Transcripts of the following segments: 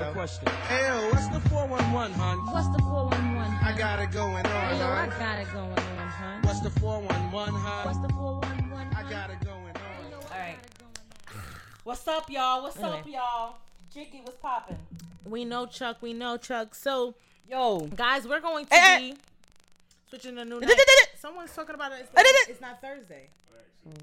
question. Hey, what's the 411, hun? What's the 411? I got it going on, Hey, yo, I got it going on, hun. What's the 411, hun? What's the 411? I got it going on. All right. What's up, y'all? What's up, y'all? Jiggy was popping. We know Chuck. We know Chuck. So, Yo. guys, we're going to Eh, eh. be switching a new night. Someone's talking about it. It's not, it's not Thursday.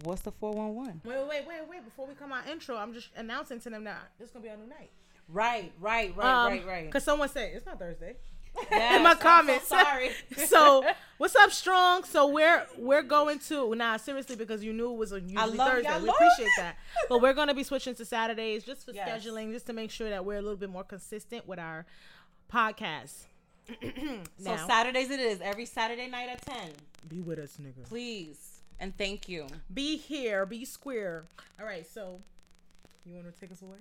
What's the 411? Wait, wait, wait, wait, wait. Before we come out intro, I'm just announcing to them that this is gonna be our new night. Right, right, right, Um, right, right. Cause someone said it's not Thursday. Yes, in my I'm so comments. sorry. so what's up, strong? So we're we're going to nah seriously because you knew it was a usually Thursday. We appreciate that, but we're gonna be switching to Saturdays just for Yes. scheduling, just to make sure that we're a little bit more consistent with our podcast. So Saturdays it is. Every Saturday night at 10. be with us, nigga. Please. And thank you. Be here, be square. All right, so you want to take us away?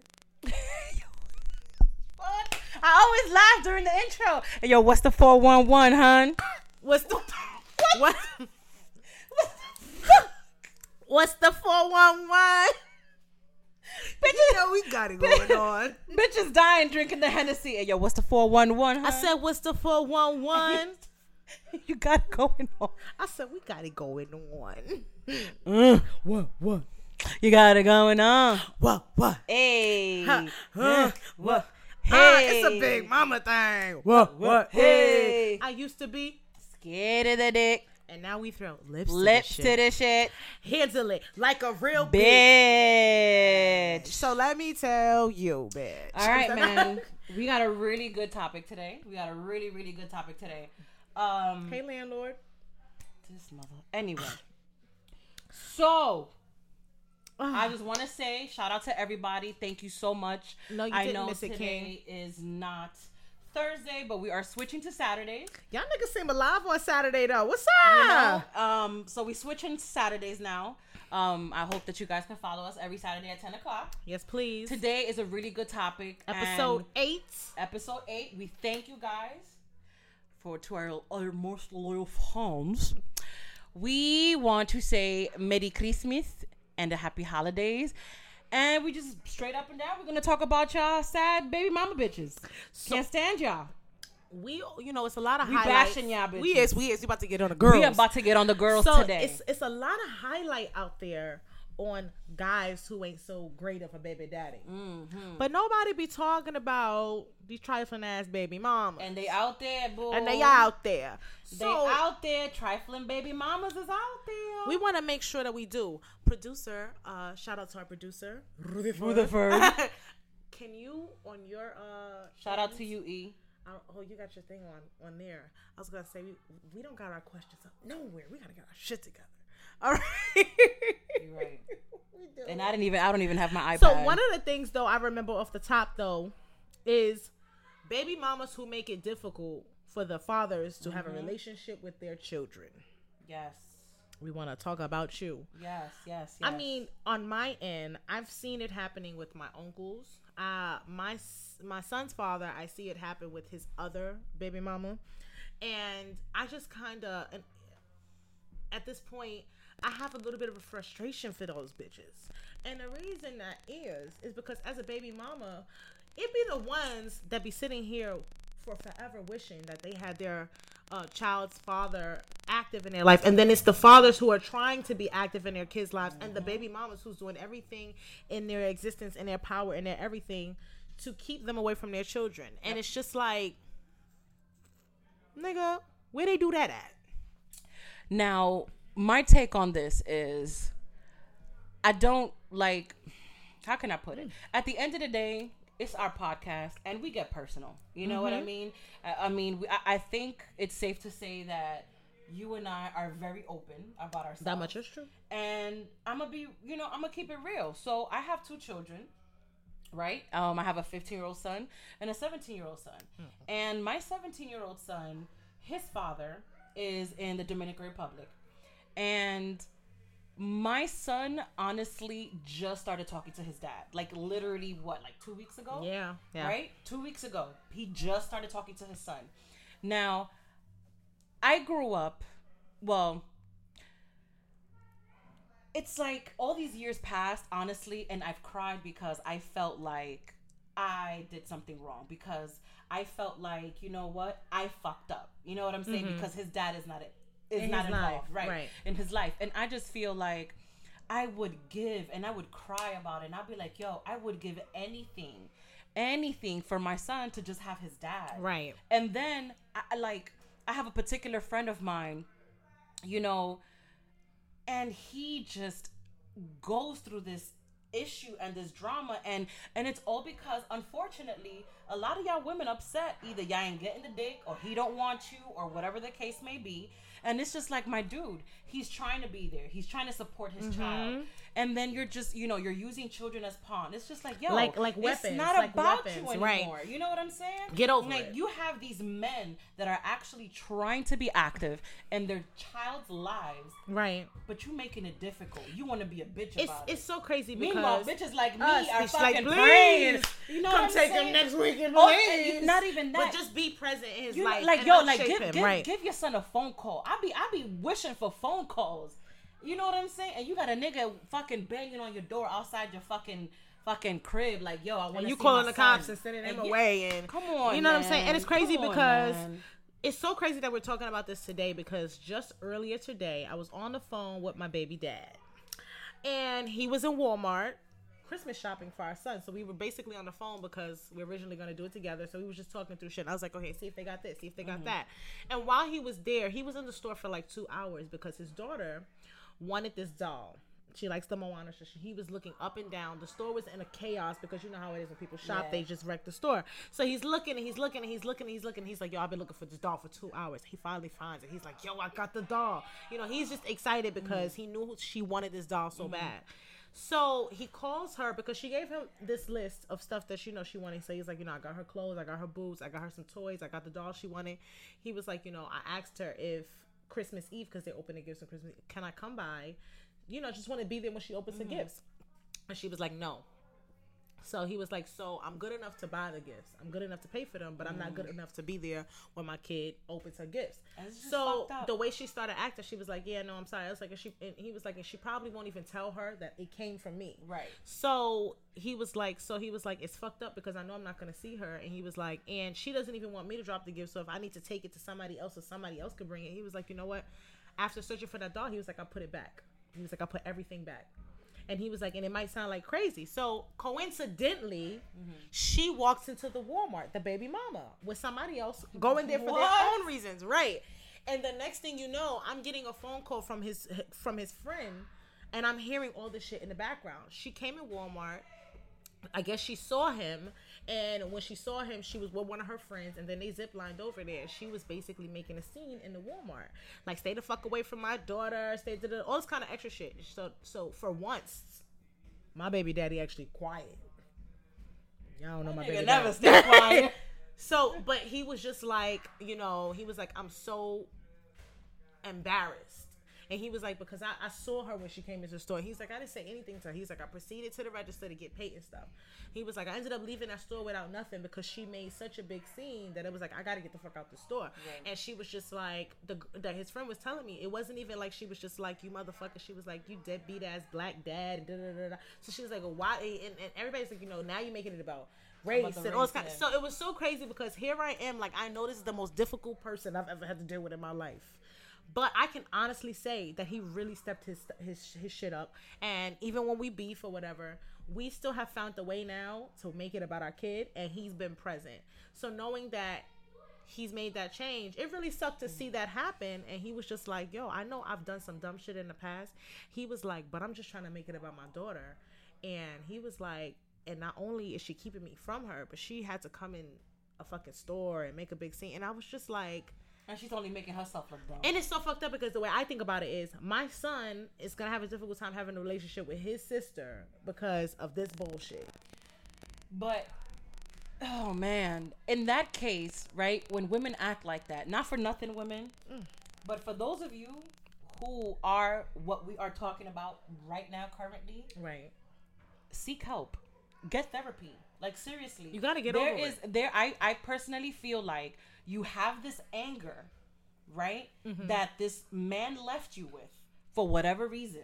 What? I always laugh during the intro. Hey, yo, what's the 411, hun? What's the what? What's the four one one? You know we got it going on. Bitches dying drinking the Hennessy. Hey, yo, what's the 411, I said, "What's the four one one?" you got it going on. I said, "We got it going on." Mm, What? What? you got it going on. What? What? Hey. Huh, Yeah. huh, What? Ah, Hey. it's a big mama thing. What? What? Hey. I used to be, Scared of the dick. and now we throw lips, Lips to to the the shit. shit. Handle it like a real bitch. Bitch. So let me tell you, bitch. All right, man. we got a really good topic today. We got a really, really good topic today. Um, hey, landlord. this mother. Anyway, so I just want to say shout out to everybody. Thank you so much. No, you I didn't know miss it, today is not Thursday, but we are switching to Saturdays. Y'all niggas seem alive on Saturday though. What's You up? know, um, so we switching to Saturdays now. Um, I hope that you guys can follow us every Saturday at ten o'clock. Yes, please. Today is a really good topic. Episode eight. episode eight. We thank you guys for to our, our most loyal fans. We want to say Merry Christmas and a happy holidays. And we just straight up and down, we're gonna talk about y'all sad baby mama bitches. Can't stand y'all. We, you know, it's a lot of We highlights. bashing y'all bitches. We is, we is. We about to get on the girls. We about to get on the girls so today. it's it's a lot of highlight out there on guys who ain't so great of a baby daddy. Mm-hmm. But nobody be talking about these trifling ass baby mamas. and they out there, boo. And they out there. They So out there. Trifling baby mamas is out there. we want to make sure that we do. Producer, uh, shout out to our producer, Rutherford. Can you on your uh Shout out to you, E. I don't- oh, you got your thing on on there. I was gonna say we, we don't got our questions up nowhere. We gotta get our shit together. All right. You're right. And I didn't even. I don't even have my iPad. so one of the things though I remember off the top though is baby mamas who make it difficult for the fathers to have a relationship with their children. yes. We want to talk about you. Yes, yes, yes. I mean, on my end, I've seen it happening with my uncles. Uh, my my son's father, I see it happen with his other baby mama, and I just kind of, at this point, I have a little bit of a frustration for those bitches. And the reason that is is because as a baby mama, it be the ones that be sitting here for forever wishing that they had their uh, child's father active in their life, and then it's the fathers who are trying to be active in their kids' lives, and the baby mamas who's doing everything in their existence, in their power, in their everything to keep them away from their children. And it's just like, nigga, where they do that at? now my take on this is, I don't like. How can I put it? At the end of the day, it's our podcast, and we get personal. You know what I mean? I, I mean, we, I, I think it's safe to say that you and I are very open about ourselves. That much is true. and I'm gonna be, you know, I'm gonna keep it real. So I have two children, right? Um, I have a 15 year old son and a 17 year old son, and my 17 year old son, his father is in the Dominican Republic, and my son honestly just started talking to his dad, like literally what, like two weeks ago? Yeah, yeah. right? Two weeks ago, he just started talking to his son. Now, I grew up, well, it's like all these years passed, honestly, and I've cried because I felt like I did something wrong because I felt like, you know what, I fucked up. You know what I'm saying? Mm-hmm. Because his dad is not it is In not his involved, life, right, right. In his life. And I just feel like I would give and I would cry about it and I'd be like, yo, I would give anything, anything for my son to just have his dad. Right. And then I like I have a particular friend of mine, you know, and he just goes through this issue and this drama and and it's all because unfortunately a lot of y'all women upset either y'all ain't getting the dick or he don't want you or whatever the case may be. And it's just like my dude he's trying to be there. He's trying to support his mm-hmm. child. And then you're just you know you're using children as pawn it's just like yo Like- like it's weapons, not like about weapons, you right. anymore. You know what i'm saying? Get over like it. you have these men that are actually trying to be active in their child's lives. Right. but you're making it difficult. You want to be a bitch It's about it's it. so crazy because Meanwhile, bitches like me us, are fucking like, praying. You know come what I'm take saying? him next Oh, not even that. But just be present in his You life. like yo, like give him, give, right. give your son a phone call. I be I be wishing for phone calls. You know what I'm saying? And you got a nigga fucking banging on your door outside your fucking fucking crib, like yo, I want and you calling the cops and sending them And away and Come on, you know what I'm saying? And it's crazy on, because man. it's so crazy that we're talking about this today because just earlier today I was on the phone with my baby dad. And he was in Walmart Christmas shopping for our son. So we were basically on the phone because we are originally going to do it together. So we was just talking through shit. And I was like, okay, see if they got this, see if they got mm-hmm. that. And while he was there, he was in the store for like two hours because his daughter wanted this doll. She likes the Moana. So she- he was looking up and down. The store was in a chaos because you know how it is when people shop, Yeah. they just wreck the store. So he's looking and he's looking and he's looking and he's looking. He's like, yo, I've been looking for this doll for two hours. He finally finds it. He's like, yo, I got the doll. You know, he's just excited because mm-hmm. he knew she wanted this doll so mm-hmm. bad. So he calls her because she gave him this list of stuff that you know she wanted. So he's like, you know, I got her clothes, I got her boots, I got her some toys, I got the doll she wanted. He was like, you know, I asked her if Christmas Eve because they open the gifts on Christmas, can I come by? You know, just want to be there when she opens the mm-hmm. gifts. And she was like, no. So he was like, so I'm good enough to buy the gifts. I'm good enough to pay for them, but I'm not good enough to be there when my kid opens her gifts. And it's just So the way she started acting, she was like, yeah, no, I'm sorry. I was like, and she, and he was like, and she probably won't even tell her that it came from me. Right. So he was like, so he was like, it's fucked up because I know I'm not gonna see her. And he was like, and she doesn't even want me to drop the gift. So if I need to take it to somebody else or somebody else could bring it, he was like, you know what? After searching for that doll, he was like, I put it back. He was like, I put everything back. And he was like, and it might sound like crazy. So coincidentally, she walks into the Walmart, the baby mama, with somebody else going there for What? their own reasons, right? And the next thing you know, I'm getting a phone call from his from his friend, and I'm hearing all this shit in the background. She came in Walmart. I guess she saw him, and when she saw him, she was with one of her friends, and then they zip lined over there. She was basically making a scene in the Walmart, like stay the fuck away from my daughter, stay to the all this kind of extra shit. So, so for once, my baby daddy actually quiet. Y'all don't know my Nigga baby never daddy. stay quiet. So, but he was just like, you know, he was like, I'm so embarrassed. And he was like, because I, I saw her when she came into the store. He's like, I didn't say anything to her. He's like, I proceeded to the register to get paid and stuff. He was like, I ended up leaving that store without nothing because she made such a big scene that it was like, I got to get the fuck out the store. And she was just like, the that his friend was telling me, it wasn't even like she was just like, you motherfucker. She was like, you deadbeat ass black dad. Da, da, da, da. So she was like, why? And, and everybody's like, you know, now you're making it about race and all this kind of, so it was so crazy because here I am, like I know this is the most difficult person I've ever had to deal with in my life. But I can honestly say that he really stepped his his his shit up. And even when we beef or whatever, we still have found a way now to make it about our kid, and he's been present. So knowing that he's made that change, it really sucked to see that happen. And he was just like, "Yo, I know I've done some dumb shit in the past." He was like, "But I'm just trying to make it about my daughter." And he was like, "And not only is she keeping me from her, but she had to come in a fucking store and make a big scene." And I was just like. And she's only making herself look dumb. And it's so fucked up because the way I think about it is my son is gonna have a difficult time having a relationship with his sister because of this bullshit. But oh man, in that case, right, when women act like that, not for nothing women, mm. but for those of you who are what we are talking about right now currently, Right. seek help. Get therapy. Like seriously. You gotta get there over is there I I personally feel like you have this anger, right? Mm-hmm. That this man left you with for whatever reason.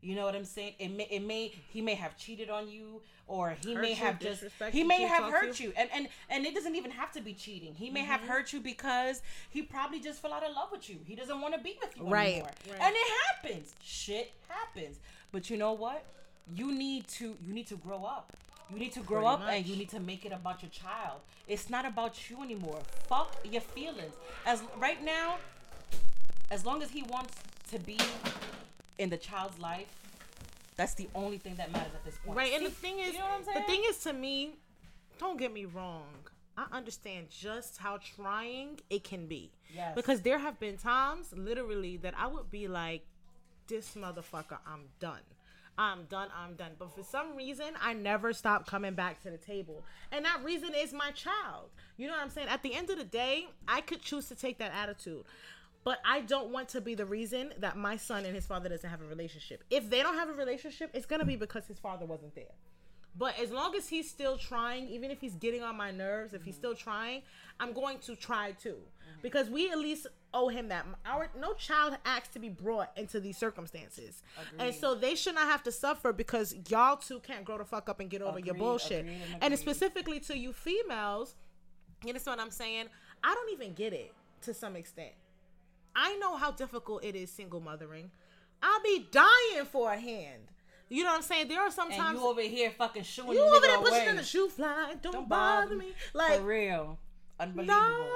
You know what I'm saying? It may, it may, he may have cheated on you, or he Hurt may you, have just, he may have hurt to you, and and and it doesn't even have to be cheating. He may Mm-hmm. have hurt you because he probably just fell out of love with you. He doesn't want to be with you Right, anymore, right. and it happens. Shit happens. But you know what? You need to, you need to grow up. You need to grow Pretty up, and you need to make it about your child. It's not about you anymore. Fuck your feelings. As right now, as long as he wants to be in the child's life, that's the only thing that matters at this point. Right, and the thing is, you know what I'm the thing is to me, don't get me wrong. I understand just how trying it can be. Yes. Because there have been times, literally, that I would be like, "This motherfucker, I'm done. I'm done. I'm done." But for some reason, I never stop coming back to the table, and that reason is my child. You know what I'm saying? At the end of the day, I could choose to take that attitude. But I don't want to be the reason that my son and his father doesn't have a relationship. If they don't have a relationship, it's gonna be because his father wasn't there. But as long as he's still trying, even if he's getting on my nerves, if he's still trying, I'm going to try too. Because we at least owe him that. Our no child acts to be brought into these circumstances. And so they should not have to suffer because y'all two can't grow the fuck up and get over your bullshit. agreed, and And agreed. specifically to you females, you understand what I'm saying? I don't even get it to some extent. I know how difficult it is single mothering. I'll be dying for a hand. You know what I'm saying? There are and sometimes you over here fucking shooing you over there pushing away. in the shoe fly. Don't, Don't bother me. Like for real, unbelievable. no,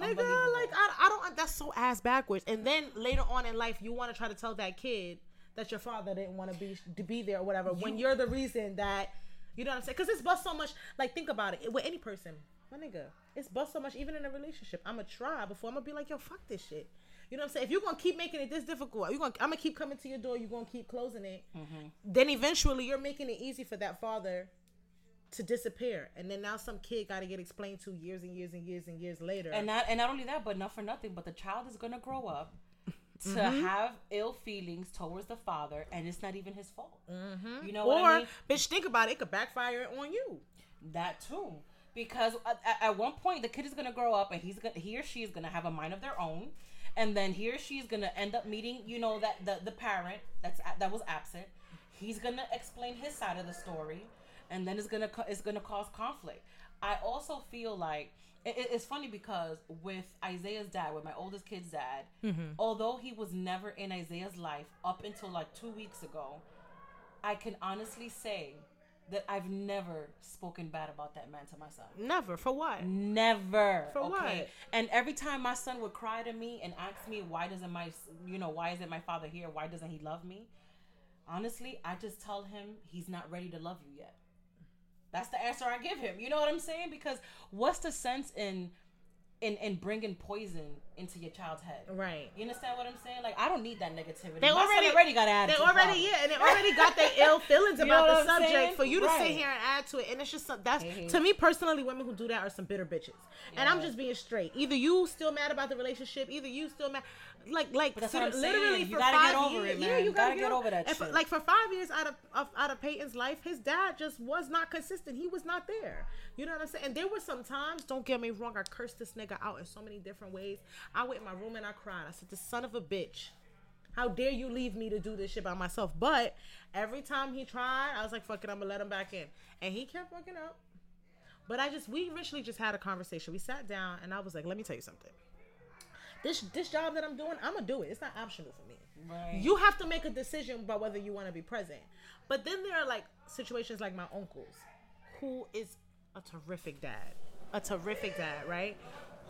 nigga. Like I, I don't. That's so ass backwards. And then later on in life, you want to try to tell that kid that your father didn't want to be to be there or whatever when you're the reason that you know what I'm saying. Because it's bust so much. Like think about it with any person, my nigga. It's bust so much even in a relationship. I'ma try before I'm gonna be like, yo, fuck this shit. You know what I'm saying? If you're gonna keep making it this difficult, you gonna I'm gonna keep coming to your door. You're gonna keep closing it. Mm-hmm. Then eventually, you're making it easy for that father to disappear, and then now some kid got to get explained to years and years and years and years later. And not and not only that, but not for nothing, but the child is gonna grow up to Mm-hmm. have ill feelings towards the father, and it's not even his fault. Mm-hmm. You know or what I mean? bitch, think about it. It could backfire on you. That too, because at, at- one point the kid is gonna grow up, and he's gonna he or she is gonna have a mind of their own, and then he or she is gonna end up meeting, you know, that the the parent that's that was absent. He's gonna explain his side of the story, and then it's gonna it's gonna cause conflict. I also feel like it, it- it's funny because with Isaiah's dad, with my oldest kid's dad, mm-hmm. although he was never in Isaiah's life up until like two weeks ago, I can honestly say that I've never spoken bad about that man to my son. Never for what? Never. For what? And every time my son would cry to me and ask me why doesn't my you know why isn't my father here? Why doesn't he love me? Honestly, I just tell him he's not ready to love you yet. That's the answer I give him. You know what I'm saying? Because what's the sense in in in bringing poison into your child's head? Right. You understand what I'm saying? Like I don't need that negativity. They My already already got added. They already yeah, and they already got their ill feelings about the I'm subject saying? for you to sit here and add to it, and it's just some, that's Mhm. to me personally, women who do that are some bitter bitches. And I'm just being straight. Either you still mad about the relationship, either you still mad. Like like But that's sit- what literally. You for gotta five get over years, it, yeah, man. you gotta, Gotta get over that and for- shit. like for five years out of, of out of Peyton's life, his dad just was not consistent. He was not there. You know what I'm saying? And there were some times. Don't get me wrong. I cursed this nigga out in so many different ways. I went in my room and I cried. I said, "The son of a bitch." How dare you leave me to do this shit by myself? But every time he tried, I was like, fuck it, I'm gonna let him back in. And he kept fucking up. But I just, we eventually just had a conversation. We sat down and I was like, let me tell you something. This this job that I'm doing, I'm gonna do it. It's not optional for me. Right. You have to make a decision about whether you want to be present. But then there are like situations like my uncle's, who is a terrific dad, a terrific dad, right?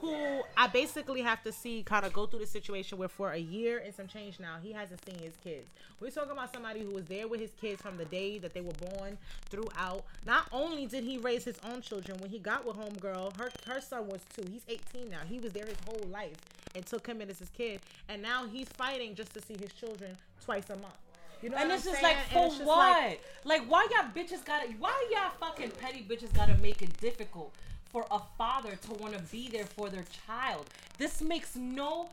Who I basically have to see kind of go through the situation where for a year and some change now he hasn't seen his kids. We're talking about somebody who was there with his kids from the day that they were born throughout. Not only did he raise his own children when he got with homegirl, her her son was two. He's 18 now. He was there his whole life and took him in as his kid, and now he's fighting just to see his children twice a month. You know And it's just like And for it's just what? like- Like, why y'all bitches gotta? Why y'all fucking petty bitches gotta make it difficult for a father to want to be there for their child? This makes no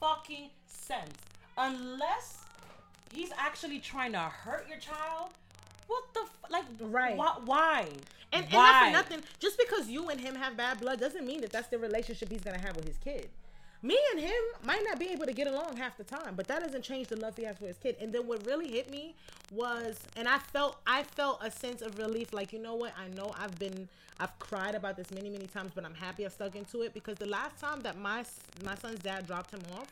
fucking sense unless he's actually trying to hurt your child. What the f- like? Right. Why? why? And, and why? not for nothing, just because you and him have bad blood doesn't mean that that's the relationship he's gonna have with his kid. Me and him might not be able to get along half the time, but that doesn't change the love he has for his kid. And then what really hit me was, and I felt, I felt a sense of relief. Like you know what? I know I've been, I've cried about this many, many times, but I'm happy I stuck into it because the last time that my my son's dad dropped him off,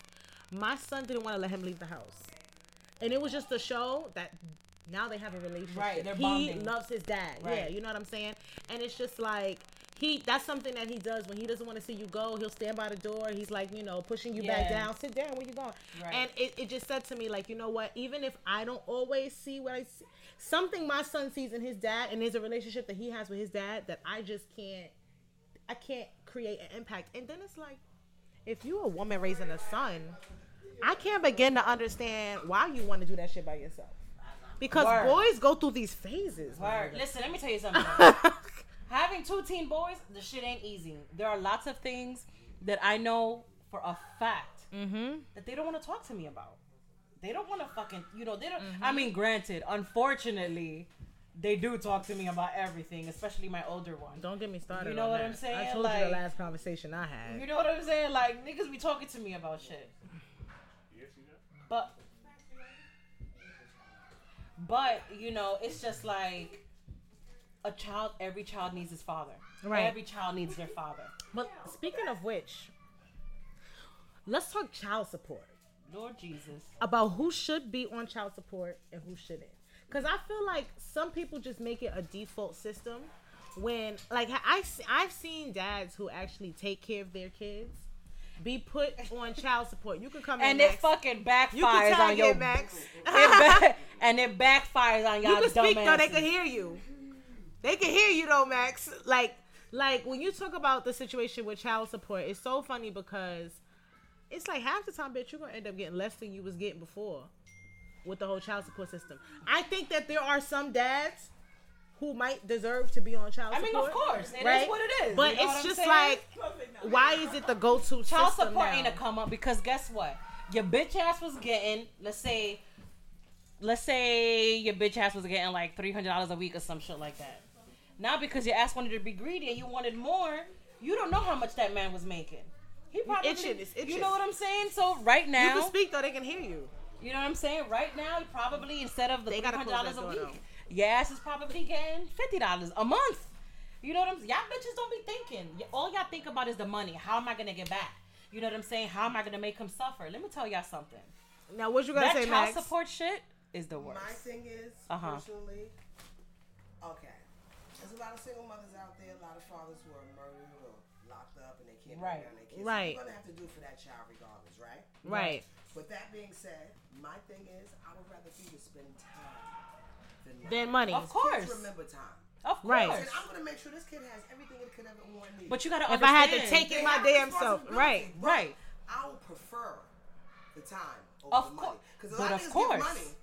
my son didn't want to let him leave the house, and it was just a show that. Now they have a relationship. Right, they're bonding. he loves his dad. Yeah, Right. you know what I'm saying? And it's just like he that's something that he does when he doesn't want to see you go, he'll stand by the door. He's like, you know, pushing you back down. Sit down, where you going? Right. And it, it just said to me, like, you know what, even if I don't always see what I see something my son sees in his dad and there's a relationship that he has with his dad that I just can't I can't create an impact. And then it's like, if you a woman raising a son, I can't begin to understand why you want to do that shit by yourself. Because Word. boys go through these phases. Listen, let me tell you something. Having two teen boys, the shit ain't easy. There are lots of things that I know for a fact Mm-hmm. that they don't want to talk to me about. They don't want to fucking, you know, they don't. I mean, granted, unfortunately, they do talk to me about everything, especially my older one. Don't get me started. You know what that. I'm saying? I told you the last conversation I had. You know what I'm saying? Like niggas be talking to me about shit. Yes, you know. But but you know, it's just like a child every child needs his father. Right. Every child needs their father. But speaking of which, let's talk child support. Lord Jesus. About who should be on child support and who shouldn't. Because I feel like some people just make it a default system when, like, I, I've seen dads who actually take care of their kids be put on child support. You can come in And it Max. fucking You backfires can on your it, Max. it and it backfires on y'all you can speak though. They can hear you. They can hear you though, Max. Like, like when you talk about the situation with child support, it's so funny because it's like half the time, bitch, you're gonna end up getting less than you was getting before with the whole child support system. I think that there are some dads who might deserve to be on child support. I mean, of course, it is right? what it is. But You know it's just saying? like, why is it the go-to child support now? ain't a come up because guess what? Your bitch ass was getting, let's say, let's say your bitch ass was getting like three hundred dollars a week or some shit like that. Now because your ass wanted to be greedy and you wanted more, you don't know how much that man was making. He probably, itching, it's you know what I'm saying? So right now, You can speak though; they can hear you. you know what I'm saying? Right now, probably instead of the They three hundred dollars a door, week, your ass is probably getting fifty dollars a month. You know what I'm saying? Y'all bitches don't be thinking. All y'all think about is the money. How am I gonna get back? You know what I'm saying? How am I gonna make him suffer? Let me tell y'all something. Now, what you gonna That say, child Max? support shit is the worst. My thing is, Uh-huh. personally, okay, there's a lot of single mothers out there, a lot of fathers who are murdered or locked up and they can't Right. bring down their kids. Right. So you're gonna have to do for that child regardless, right? Right. But that being said, my thing is, I would rather to spend time than money. Then money. Of course. Kids remember time. Of course. Right. And I'm gonna make sure this kid has everything it could ever want need. But you gotta If I had to take it my damn self, right? Right. I would prefer the time over Of the money. course. Because a But lot of of course. money.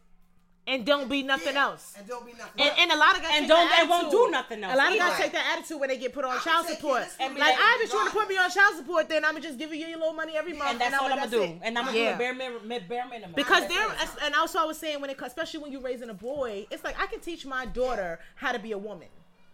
And don't be nothing yeah, else. And don't be nothing And, else. and a lot of guys And take don't- the and won't do nothing else A lot of guys take that attitude when they get put on I'll child support. And like, like, I just want to put me on child support? Then I'm gonna just give you your little money every month, and that's all I'm gonna do. it. And I'm gonna Yeah. do a bare, min- bare minimum. Because there, and also I was saying when it, especially when you're raising a boy, it's like I can teach my daughter how to be a woman.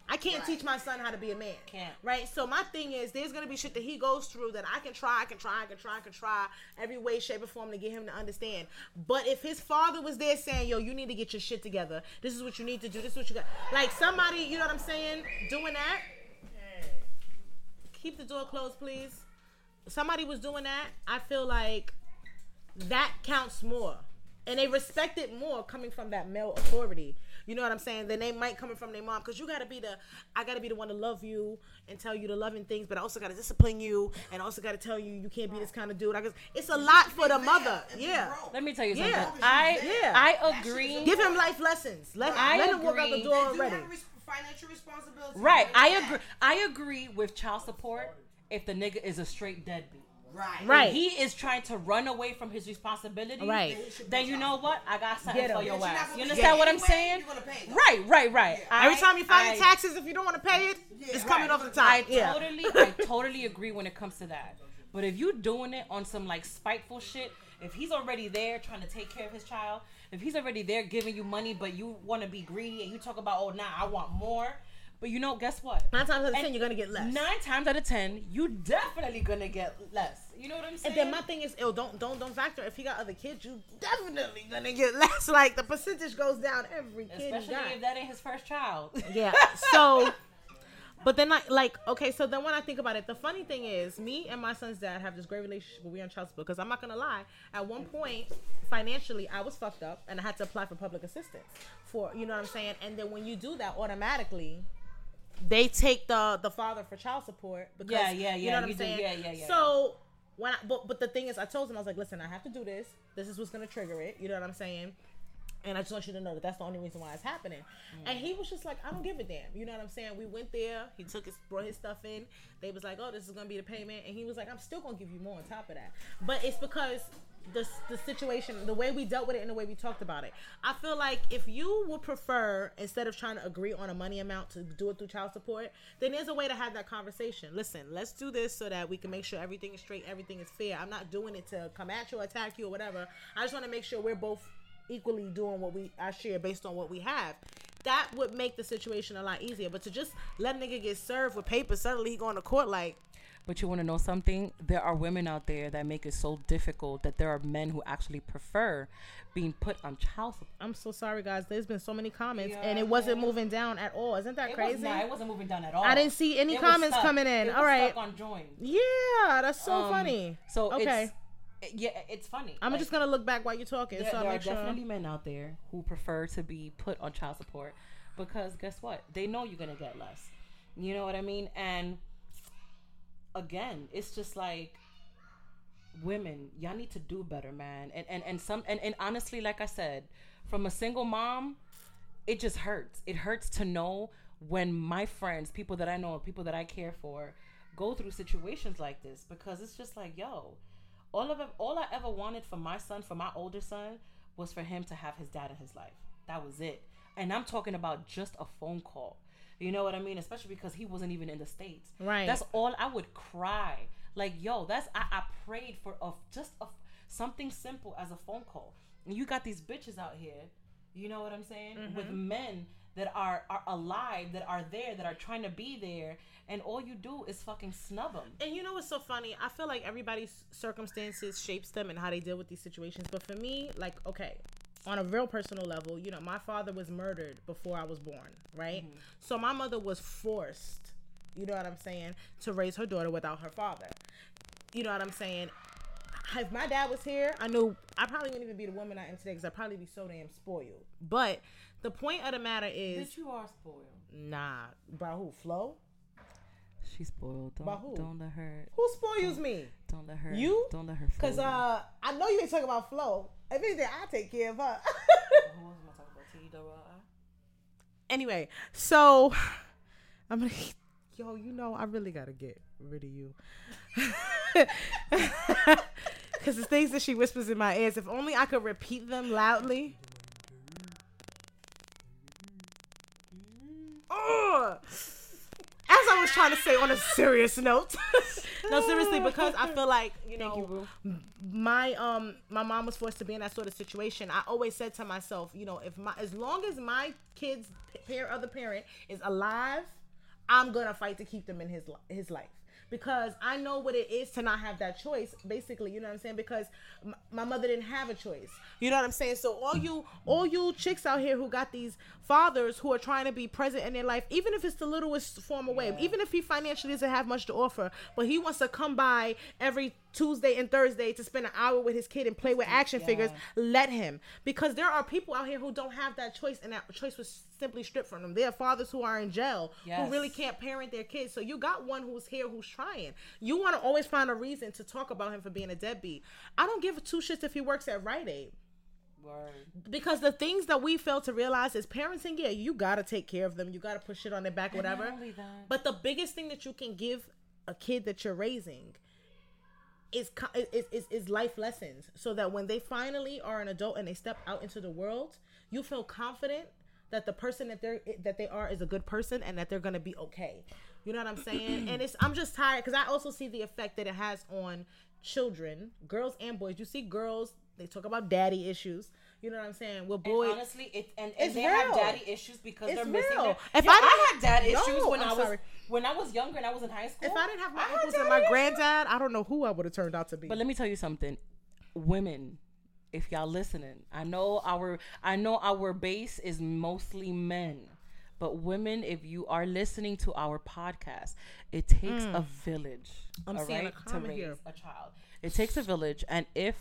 I can't Right. teach my son how to be a man. Can't. Right. So my thing is, there's gonna be shit that he goes through that I can try, I can try, I can try, I can try every way, shape, or form to get him to understand. But if his father was there saying, "Yo, you need to get your shit together. This is what you need to do. This is what you got," like somebody, you know what I'm saying, doing that. Keep the door closed, please. Somebody was doing that. I feel like that counts more. And they respect it more coming from that male authority. You know what I'm saying? The name might coming from their mom. Because you gotta be the I gotta be the one to love you and tell you the loving things, but I also gotta discipline you and also gotta tell you you can't be this kind of dude. I guess it's a lot for the mother. Yeah. Let me tell you something. Yeah. I Yeah. I agree. Give him life lessons. Let, I let him walk out the door already. have a res- financial responsibility. Right. I agree. I agree with child support if the nigga is a straight deadbeat. Right. Right. If he is trying to run away from his responsibility, Right. then you know what? I got something Get for your But you're ass. You understand what I'm saying? you're gonna pay it, though. Right, right, right. Yeah. Every I- time you file I- your taxes, if you don't want to pay it, Yeah, it's right. coming off the top. I yeah. totally, I totally agree when it comes to that. But if you doing it on some like spiteful shit, if he's already there trying to take care of his child, if he's already there giving you money, but you want to be greedy and you talk about, oh, nah, I want more. But you know, guess what? Nine times out of And ten, you're gonna get less. Nine times out of ten, you're definitely gonna get less. You know what I'm saying? And then my thing is, oh, don't don't don't factor. If you got other kids, you definitely gonna get less. Like the percentage goes down every kid you Especially got. if that ain't his first child. Yeah. So, but then I like okay. So then when I think about it, the funny thing is, me and my son's dad have this great relationship. But we on child support because I'm not gonna lie. At one point, financially, I was fucked up and I had to apply for public assistance for you know what I'm saying. And then when you do that, automatically. They take the the father for child support because Yeah, yeah, yeah you know what you I'm do. saying. Yeah, yeah, yeah, So when I, but but the thing is, I told him I was like, listen, I have to do this. This is what's gonna trigger it. You know what I'm saying? And I just want you to know that that's the only reason why it's happening. And he was just like, I don't give a damn. You know what I'm saying? We went there. He took his brought his stuff in. They was like, oh, this is gonna be the payment. And he was like, I'm still gonna give you more on top of that. But it's because the the situation, the way we dealt with it, and the way we talked about it. I feel like if you would prefer instead of trying to agree on a money amount to do it through child support, then there's a way to have that conversation. Listen, let's do this so that we can make sure everything is straight, everything is fair. I'm not doing it to come at you, or attack you, or whatever. I just want to make sure we're both equally doing what we I share based on what we have. That would make the situation a lot easier. But to just let a nigga get served with paper, suddenly he going to court like But you want to know something? There are women out there that make it so difficult that there are men who actually prefer being put on child support. I'm so sorry, guys. There's been so many comments, Yeah, and it wasn't yeah. moving down at all. Isn't that It crazy? was not, it wasn't moving down at all. I didn't see any It was comments stuck. coming in. It was All right. stuck on join. Yeah, that's so Um, funny. So Okay. Yeah, it's funny. I'm Like, just gonna look back while you're talking, there, so there are sure. definitely men out there who prefer to be put on child support because guess what? They know you're gonna get less. You know what I mean? And again, it's just like women, y'all need to do better, man. And and and some and, and honestly, like I said, from a single mom, it just hurts. It hurts to know when my friends, people that I know, people that I care for, go through situations like this because it's just like, yo, all of all I ever wanted for my son, for my older son, was for him to have his dad in his life. That was it. And I'm talking about just a phone call. You know what I mean? Especially because he wasn't even in the states. Right. That's all I would cry. Like, yo, that's I, I prayed for a just a something simple as a phone call. And you got these bitches out here, you know what I'm saying? With mm-hmm. men that are are alive, that are there, that are trying to be there, and all you do is fucking snub them. And you know what's so funny? I feel like everybody's circumstances shapes them and how they deal with these situations. But for me, like, okay, on a real personal level, you know, my father was murdered before I was born, right? Mm-hmm. So my mother was forced, you know what I'm saying, to raise her daughter without her father. You know what I'm saying? If my dad was here, I knew I probably wouldn't even be the woman I am today because I'd probably be so damn spoiled. But the point of the matter is, Bitch, you are spoiled. nah, by who? Flo? She's spoiled. Don't By who? don't let her Who spoils me? don't let her You? don't let her Cause fool you. uh, I know you ain't talking about Flo. If anything, I take care of her. Who else am I talking about? T anyway, so I'm gonna. Yo, you know, I really gotta get rid of you. Cause the things that she whispers in my ears, if only I could repeat them loudly. Ugh. As I was trying to say on a serious note. no, seriously, because I feel like, you know, my um my mom was forced to be in that sort of situation. I always said to myself, you know, if my as long as my kid's pair other parent is alive, I'm gonna fight to keep them in his his life because I know what it is to not have that choice. Basically, you know what I'm saying? Because m- my mother didn't have a choice. You know what I'm saying? So all you all you chicks out here who got these fathers who are trying to be present in their life, even if it's the littlest form of way, even if he financially doesn't have much to offer, but he wants to come by every Tuesday and Thursday to spend an hour with his kid and play with action figures, let him. Because there are people out here who don't have that choice, and that choice was simply stripped from them. There are fathers who are in jail Yes. who really can't parent their kids. So you got one who's here who's trying. You want to always find a reason to talk about him for being a deadbeat. I don't give two shits if he works at Rite Aid. Because the things that we fail to realize is parenting, yeah, you gotta take care of them. You gotta put shit on their back, whatever. not only that- But the biggest thing that you can give a kid that you're raising is, is is is life lessons, so that when they finally are an adult and they step out into the world, you feel confident that the person that they're that they are is a good person and that they're gonna be okay. You know what I'm saying? and it's I'm just tired because I also see the effect that it has on children, girls and boys. You see girls, they talk about daddy issues. You know what I'm saying? With And boys, honestly, it and, and they have daddy issues because It's they're missing. real. Their, If Yeah, I I, had dad No, issues when I'm i was sorry. when I was younger and I was in high school. if I didn't have my uncles and my granddad, I don't know who I would have turned out to be. But let me tell you something, women. If y'all listening, I know our I know our base is mostly men, but women, if you are listening to our podcast, it takes a village. Mm. I'm all seeing a to raise here. a child. It takes a village, and if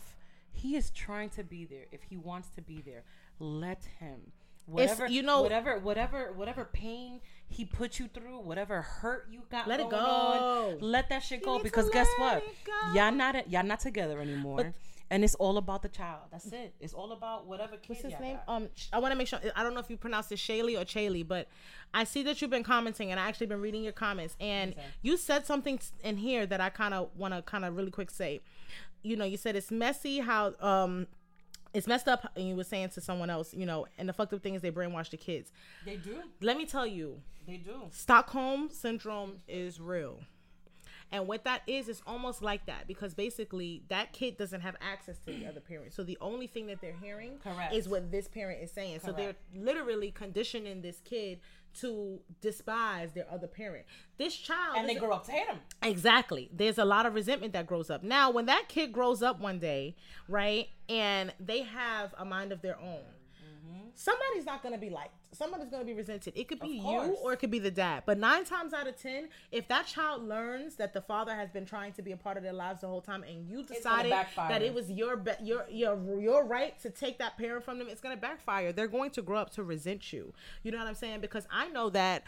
he is trying to be there, if he wants to be there, let him. Whatever you know- whatever whatever whatever pain he put you through, whatever hurt you got, Let it go. on, let that shit go. Because guess what, y'all not y'all not together anymore, and it's all about the child. That's it. It's all about whatever kid What's his name? got. Um, I want to make sure. I don't know if you pronounce it Shaylee or Chaley, but I see that you've been commenting, and I actually been reading your comments, and Okay. you said something in here that I kind of want to kind of really quick say. You know, you said it's messy how um. It's messed up, and you were saying to someone else, you know, and the fucked up thing is they brainwash the kids. They do. Let me tell you, They do. Stockholm syndrome is real. And what that is, is almost like that because basically that kid doesn't have access to the other parent. So the only thing that they're hearing Correct. is what this parent is saying. So they're literally conditioning this kid to despise their other parent. This child And they grow up to hate him. Exactly. There's a lot of resentment that grows up. Now, when that kid grows up one day, right, and they have a mind of their own, somebody's not going to be liked. Somebody's going to be resented. It could be you or it could be the dad. But nine times out of ten, if that child learns that the father has been trying to be a part of their lives the whole time, and you decided that it was your be- your your your right to take that parent from them, it's going to backfire. They're going to grow up to resent you. You know what I'm saying? Because I know that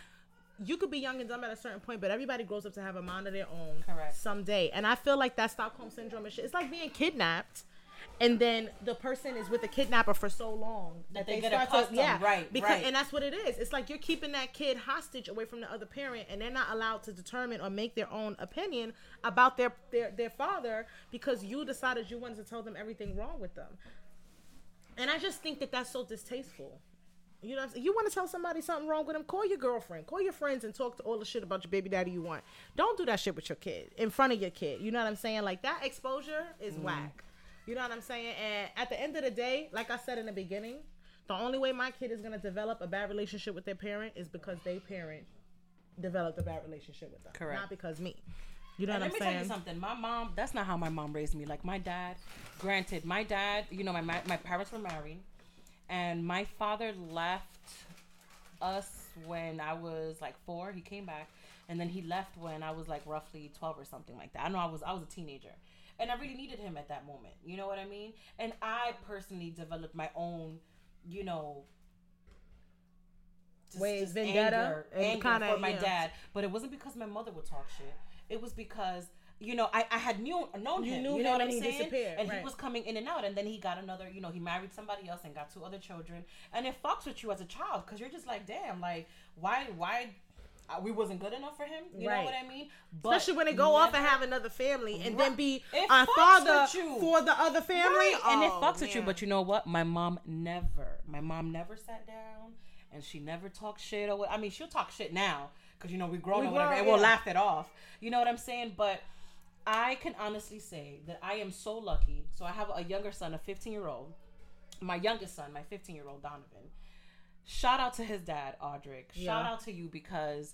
you could be young and dumb at a certain point, but everybody grows up to have a mind of their own Correct. someday. And I feel like that Stockholm syndrome is shit. It's like being kidnapped. And then the person is with the kidnapper for so long that, they start to yeah right, because right. and that's what it is. It's like you're keeping that kid hostage away from the other parent, and they're not allowed to determine or make their own opinion about their their their father because you decided you wanted to tell them everything wrong with them. And I just think that that's so distasteful. You know, what I'm saying? you want to tell somebody something wrong with them, call your girlfriend, call your friends, and talk to all the shit about your baby daddy you want. Don't do that shit with your kid in front of your kid. You know what I'm saying? Like that exposure is whack. You know what I'm saying? And at the end of the day, like I said in the beginning, the only way my kid is gonna develop a bad relationship with their parent is because they parent developed a bad relationship with them, Correct. not because me. You know And what I'm saying? Let me tell you something. My mom, that's not how my mom raised me. Like my dad, granted, my dad, you know, my my, my parents were married, and my father left us when I was like four. He came back, and then he left when I was like roughly twelve or something like that. I know I was I was a teenager, and I really needed him at that moment. You know what I mean? And I personally developed my own, you know. just- Ways, just vendetta, anger, anger kinda, for my yeah. dad, but it wasn't because my mother would talk shit. It was because you know I, I had knew known You him. knew you know him what I'm saying? disappeared, and right. he was coming in and out, and then he got another. You know, he married somebody else and got two other children, and it fucks with you as a child because you're just like, damn, like why why. We wasn't good enough for him, you know what I mean. But Especially when they go off and have another family and Right. then be a father for the other family. Right, and it Oh, fucks with you. But you know what? My mom never. My mom never sat down, and she never talked shit. Or I mean, she'll talk shit now because you know we grown We or whatever, grown, and we'll laugh it off. You know what I'm saying? But I can honestly say that I am so lucky. So I have a younger son, a 15 year old. My youngest son, my 15 year old Donovan. Shout out to his dad, Audric. Shout Yeah. out to you because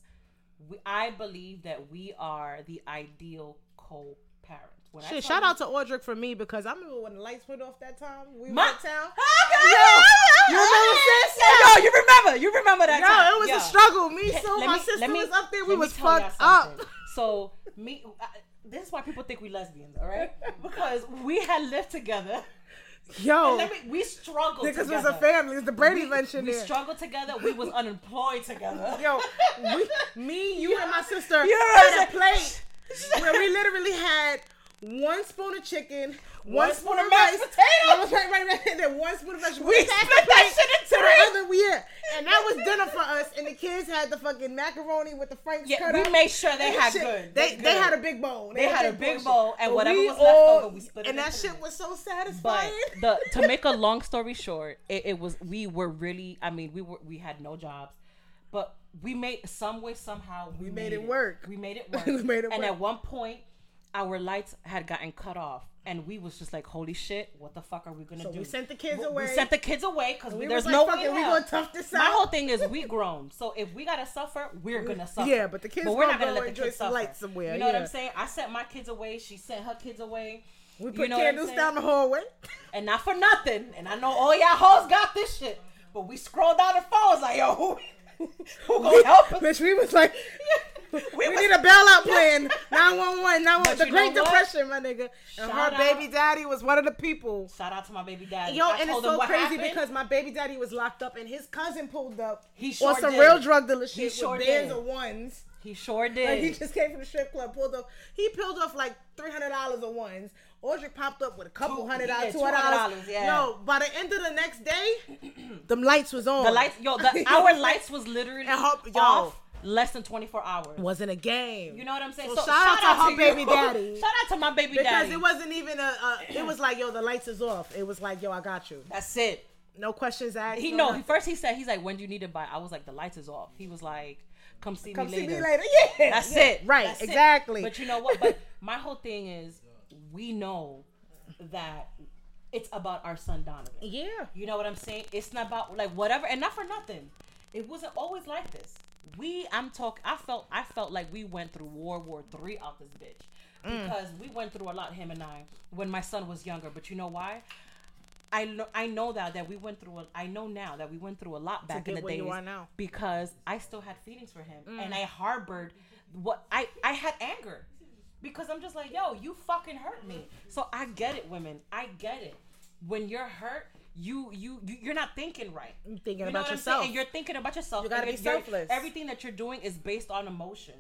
we, I believe that we are the ideal co-parent. Shit, shout you- out to Audric for me because I remember when the lights went off that time. We My- went town. you remember sis? Yo, you remember? You remember that Yo, time? it was Yo. a struggle. Me, so my let sister me- was up there. We was fucked up. So me, uh, this is why people think we lesbians, all right? Because we had lived together. Yo, me, we struggled niggas together. was a family. It's the Brady We, in we there. struggled together. We was unemployed together. Yo, we, me, you, and my sister know had a plate where we literally had one spoon of chicken, one, One spoon, spoon of of rice, mashed potatoes. right, right, right, and then one spoon of vegetables. We split that shit in three. the other, yeah, and that was dinner for us. And the kids had the fucking macaroni with the Frank's Yeah, cut we up. made sure they had shit. good. They They they good. had a big bowl. They had a big portion. bowl, and But whatever we was left all- over, we split it And that into shit them. was so But satisfying. the to make a long story short, it, it was we were really. I mean, we were we had no jobs, but we made some way somehow we, made it work. We made it work. We made it and work. at one point, our lights had gotten cut off and we was just like, holy shit, what the fuck are we gonna So do? we sent the kids We- away. We sent the kids away because We there's was no like, way. we gonna tough this out. My whole thing is we grown, so if we gotta suffer, we're gonna suffer. Yeah, but the kids but we're not gonna go let the kids some suffer. lights somewhere, You know what. I'm saying? I sent my kids away. She sent her kids away. We You put know what candles down the hallway. and not for nothing. And I know all y'all hoes got this shit, but we scrolled down the phones like, yo, who, who gonna help us? Bitch, we was like, we, was- need a bailout plan. 911, 911. But The Great? Depression, my nigga. And Shout her out. baby daddy was one of the people. Shout out to my baby daddy. Yo, I and it's so crazy happened. because my baby daddy was locked up and his cousin pulled up He sure on some did. real drug dealer shit sure with bands did. of ones. he sure did. Like he just came from the strip club, pulled up. He peeled off like three hundred dollars of ones. Audric popped up with a couple Two- hundred yeah, dollars, two hundred dollars. $200, yeah. Yo, by the end of the next day, them lights was on. the lights, yo, the our lights was literally And her- yo. off less than 24 hours. wasn't a game. You know what I'm saying? So shout out to her you. baby daddy. shout out to my baby because daddy. Because it wasn't even a, a. It was like, yo, the lights is off. It was like, yo, I got you. That's it. No questions asked. He no no. first he said he's like, when do you need to buy? I was like, the lights is off. He was like, come see Come me see later. See me later. Yeah, That's yeah. it. Right, That's it. exactly. But you know what? But my whole thing is, we know that it's about our son Donovan. yeah. You know what I'm saying? It's not about like whatever, and not for nothing. It wasn't always like this. We, I'm talking. I felt, I felt like we went through World War Three out this bitch Mm. because we went through a lot. Him and I, when my son was younger. But you know why? I know, I know that that we went through. A, I know now that we went through a lot back in the days you are now. because I still had feelings for him, Mm. and I harbored what I I had anger because I'm just like, yo, you fucking hurt me. So I get it, women. I get it. When you're hurt, you you, you you're not thinking right. You thinking You know about I'm yourself. you're thinking about yourself. You gotta be selfless. Everything that you're doing is based on emotion.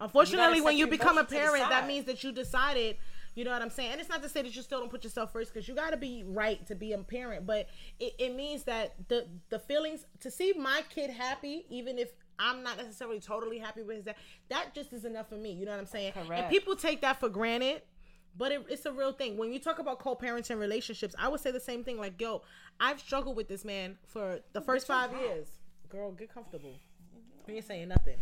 Unfortunately, set when you become a emotion to the parent, that means that you decided. You know what I'm saying? And it's not to say that you still don't put yourself first because you got to be right to be a parent, but it, it means that the the feelings to see my kid happy, even if I'm not necessarily totally happy with his dad, that just is enough for me. You know what I'm saying? Correct. And people take that for granted. But it, it's a real thing. When you talk about co-parenting relationships, I would say the same thing. Like, yo, I've struggled with this man for the first five years. Girl, get comfortable. You ain't saying nothing.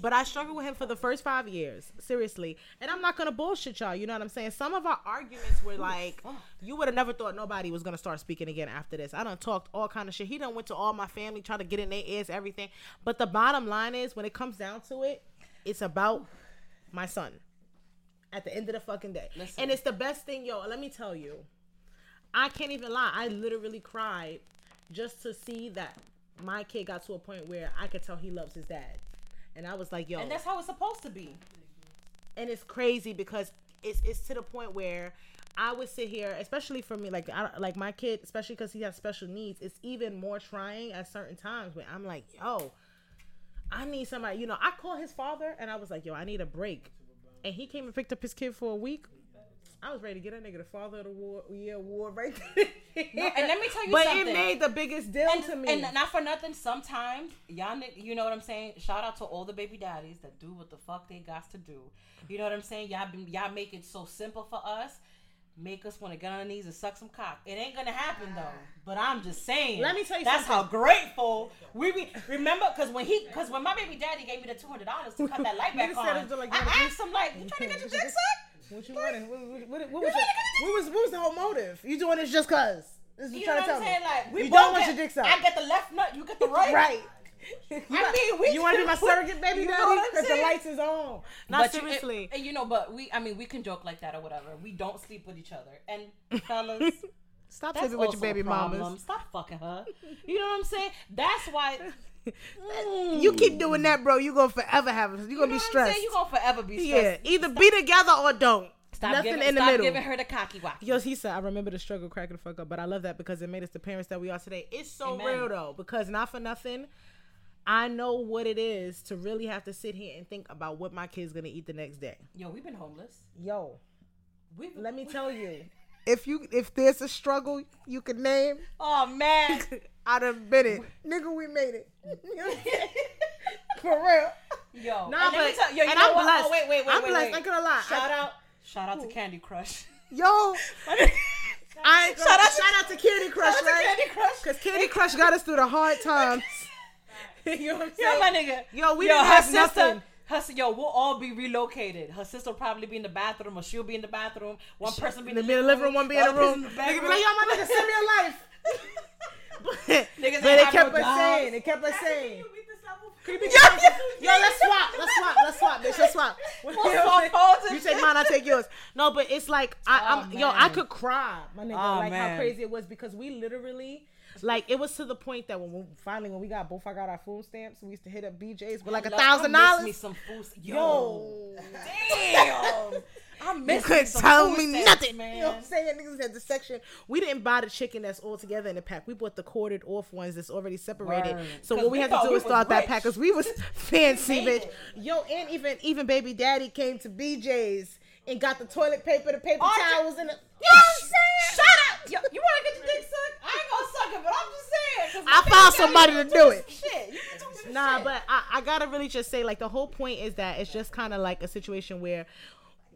But I struggled with him for the first five years, seriously. And I'm not gonna bullshit y'all. You know what I'm saying? Some of our arguments were like, you would have never thought nobody was gonna start speaking again after this. I done talked all kind of shit. He done went to all my family, trying to get in their ears, everything. But the bottom line is, when it comes down to it, it's about my son. At the end of the fucking day, Listen. and it's the best thing, yo. Let me tell you, I can't even lie. I literally cried just to see that my kid got to a point where I could tell he loves his dad. And I was like, yo. And that's how it's supposed to be. and it's crazy because it's, it's to the point where I would sit here, especially for me, like I, like my kid, especially because he has special needs. It's even more trying at certain times where I'm like, yo, I need somebody. You know, I call his father and I was like, yo, I need a break, and he came and picked up his kid for a week. I was ready to get that nigga the father of the war, year award right there. and let me tell you but something. it made the biggest deal and, to me. and not for nothing, sometimes y'all, you know what I'm saying. Shout out to all the baby daddies that do what the fuck they got to do. You know what I'm saying? Y'all, y'all make it so simple for us. Make us want to get on our knees and suck some cock. It ain't gonna happen though. Ah. But I'm just saying. Let me tell you That's how grateful we be. Remember, because when he, because when my baby daddy gave me the two hundred dollars to cut that light back on, like, I asked him like, "You trying to get your dick sucked?" What you wanted? What, what, what, what was the, what was what was the whole motive? You doing this just cause? This is You know trying what to I'm tell saying? me. Like, we you don't want get- your dick sucked, I get the left nut, you get the right. right? I mean, we you want to be my surrogate baby You daddy because the lights is on. Not But you- seriously. and, and you know, but we, I mean, we can joke like that or whatever. We don't sleep with each other, and fellas, Stop that's sleeping with your baby mamas. Stop fucking her. You know what I'm saying? That's why mm. You keep doing that, bro. You gonna forever have. You you gonna know be stressed. You gonna forever be yeah, stressed. either be together or don't. Stop Nothing giving, in the stop middle. giving her the cocky walk. Yo, he said, I remember the struggle cracking the fuck up, but I love that because it made us the parents that we are today. It's so Amen. real though, because not for nothing, I know what it is to really have to sit here and think about what my kid's gonna eat the next day. Yo, we've been homeless. Yo, We let me tell you, if you if there's a struggle you can name, Oh man. I'd have been it. Nigga, we made it. You know what I'm saying? For real. Yo, Nah, and but- tell- yo, you and I'm what? Oh, blessed. Oh, wait, wait, wait, I'm wait, blessed, wait. not gonna lie. Shout I- out, shout out to Candy Crush. Yo, I Shout out shout out to Candy Crush, Shout out to right? Candy Crush. Because Candy Crush got us through the hard times. you know what I'm Yo, my nigga. Yo, we Yo, didn't her have sister, nothing. Her, yo, we'll all be relocated. Her sister will probably be in the bathroom, or she'll be in the bathroom. One person be in The the, living room, one be in the room. Nigga be like, yo, my nigga, send me a life. but Niggas but ain't they kept no us jobs. saying, they kept us saying. Yo, Yo, let's swap, let's swap, let's swap, bitch, let's swap. We'll swap phones You take mine, I take yours. No, but it's like I, Oh, I'm, yo, I could cry, my nigga, Oh, like how crazy it was because we literally. Like it was to the point that when we, finally when we got both I got our food stamps, we used to hit up BJ's with like a thousand dollars. Me some food. Yo, Yo, damn. I You miss me couldn't tell me stamps, nothing. man. You know what I'm saying? Niggas had the section. We didn't buy the chicken that's all together in the pack. We bought the corded off ones that's already separated. So what we we had to do was start that pack because we was fancy, bitch. Yo, and even even baby daddy came to BJ's and got the toilet paper, the paper towels, and the. You know what I'm saying? Shut up. Yo, you want to get your dick sucked? I ain't gonna suck it, but I'm just saying. 'cause I baby found daddy somebody gonna do it. Shit. You can do some Nah, but I, I gotta really just say, like, the whole point is that it's just kind of like a situation where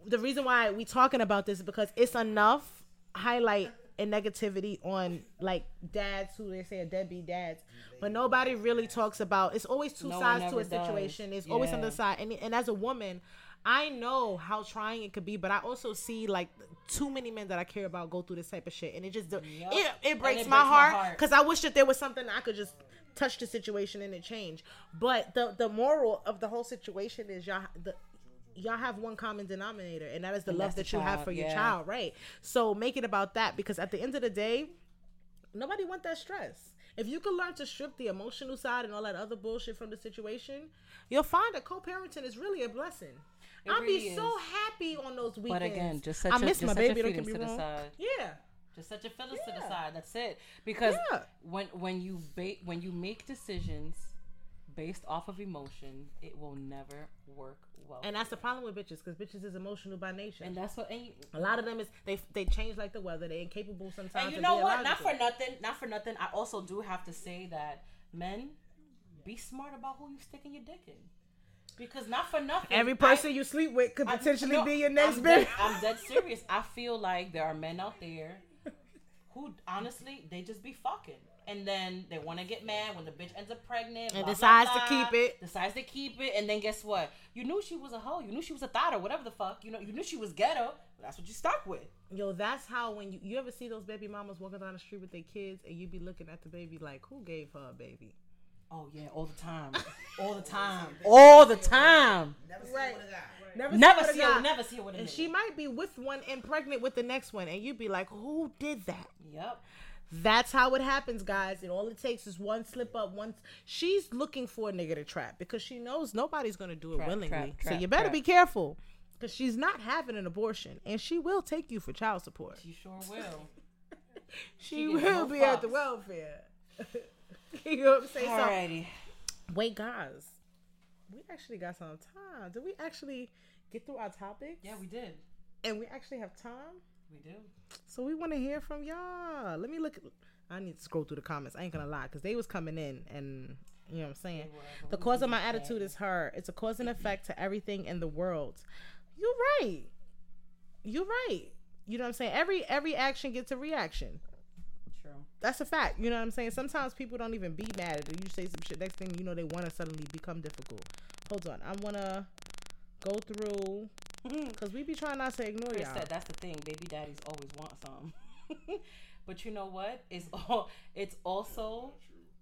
the reason why we talking about this is because it's enough highlight and negativity on like dads who they say are deadbeat dads, but nobody really talks about. It's always two No sides to ever a situation. does. It's always on the side, and and as a woman. I know how trying it could be, but I also see like too many men that I care about go through this type of shit, and it just Yup. it, it breaks it my breaks heart because I wish that there was something I could just touch the situation and it change. But the the moral of the whole situation is y'all the y'all have one common denominator, and that is the And love that the you have child, for your yeah. child, right? So make it about that because at the end of the day, nobody want that stress. If you can learn to strip the emotional side and all that other bullshit from the situation, you'll find that co-parenting is really a blessing. I'll really be so happy on those weekends. But again, just set I your, miss just my baby. Don't get feelings me to the wrong. side. Yeah. Just set your feelings to the side. That's it. Because Yeah. when when you ba- when you make decisions based off of emotion, it will never work well. And that's the problem with bitches, because bitches is emotional by nature. and that's what. And you, A lot of them is they they change like the weather. They're incapable sometimes. and you know what? Not for nothing. Not for nothing. I also do have to say that men, be smart about who you sticking your dick in. Because not for nothing. Every I- person you sleep with could I- potentially no, be your next I'm bitch. dead, I'm dead serious. I feel like there are men out there who honestly they just be fucking. And then they want to get mad when the bitch ends up pregnant And blah, decides blah, to keep it. Decides to keep it, and then guess what? You knew she was a hoe. You knew she was a thought or whatever the fuck. You know, you knew she was ghetto. That's what you stuck with. Yo, that's how when you you ever see those baby mamas walking down the street with their kids and you be looking at the baby like, who gave her a baby? Oh yeah, all the time, all the time, all the time. Never seen Right. with a guy. Never, Never with a see her. Never see her with a And nigga. she might be with one and pregnant with the next one, and you'd be like, who did that? Yep. That's how it happens, guys. And all it takes is one slip up. Once she's looking for a nigga to trap because she knows nobody's gonna do it Trap, willingly. trap, so you better trap. be careful because she's not having an abortion, and she will take you for child support. She sure will. She, She will no be at the fucks. welfare. you know what I'm saying? Alrighty. wait, guys, we actually got some time. Did we actually get through our topics? Yeah, we did. and we actually have time. We do. So we want to hear from y'all. Let me look. I need to scroll through the comments. I ain't gonna lie, cause they was coming in, and you know what I'm saying. The cause of my attitude is her. It's a cause and effect to everything in the world. You're right. You're right. You know what I'm saying. Every every action gets a reaction. That's a fact. You know what I'm saying. Sometimes people don't even be mad at it. You say some shit. Next thing you know, they want to suddenly become difficult. Hold on. I wanna go through because we be trying not to ignore Chris y'all. said that's the thing. Baby daddies always want some. but you know what? It's all. It's also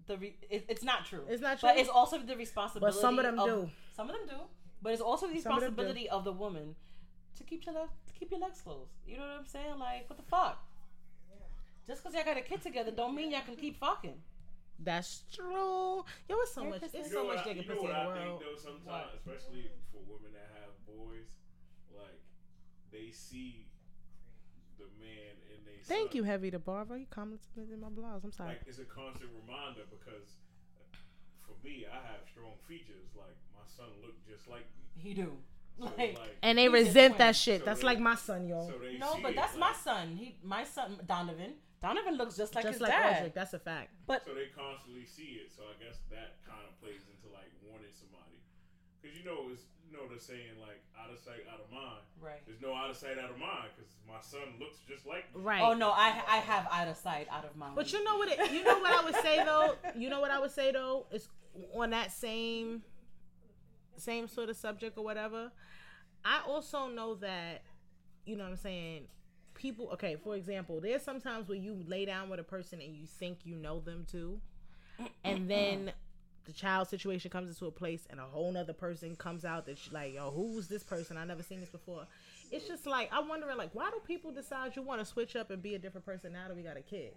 the. Re, it, it's not true. It's not true. But it's also the responsibility. But some of them of- do. Some of them do. But it's also the Some of responsibility of the woman to keep your legs, to keep your legs closed. You know what I'm saying? Like what the fuck? Just because y'all got a kid together, don't mean y'all can keep fucking. That's true. Yo, it's so much. It's so much what you and know pussy what in the I think world. though sometimes, especially for women that have boys, like they see the man in they. Thank son. you, Heavy the Barber. You commented in my blogs. I'm sorry. Like it's a constant reminder because uh, for me, I have strong features. Like my son looked just like me. He do. So Like, like, and they resent that shit. So That's they- like my son, yo. so no, but that's like, my son. He, my son, Donovan. Donovan looks just like Just his like dad. Aldrich. That's a fact. But So they constantly see it. So I guess that kind of plays into like wanting somebody, because you know it's you know they're saying like out of sight, out of mind. right. There's no out of sight, out of mind, because my son looks just like me. Right. Oh no, I I have out of sight, out of mind. But you know what? It, you know what I would say though. You know what I would say though is on that same same sort of subject or whatever, I also know that, you know what I'm saying, people, okay, for example, there's sometimes where you lay down with a person and you think you know them too, and then the child situation comes into a place and a whole nother person comes out that's like, yo, who's this person? I never seen this before. It's just like, I'm wondering, like, why do people decide you want to switch up and be a different person now that we got a kid?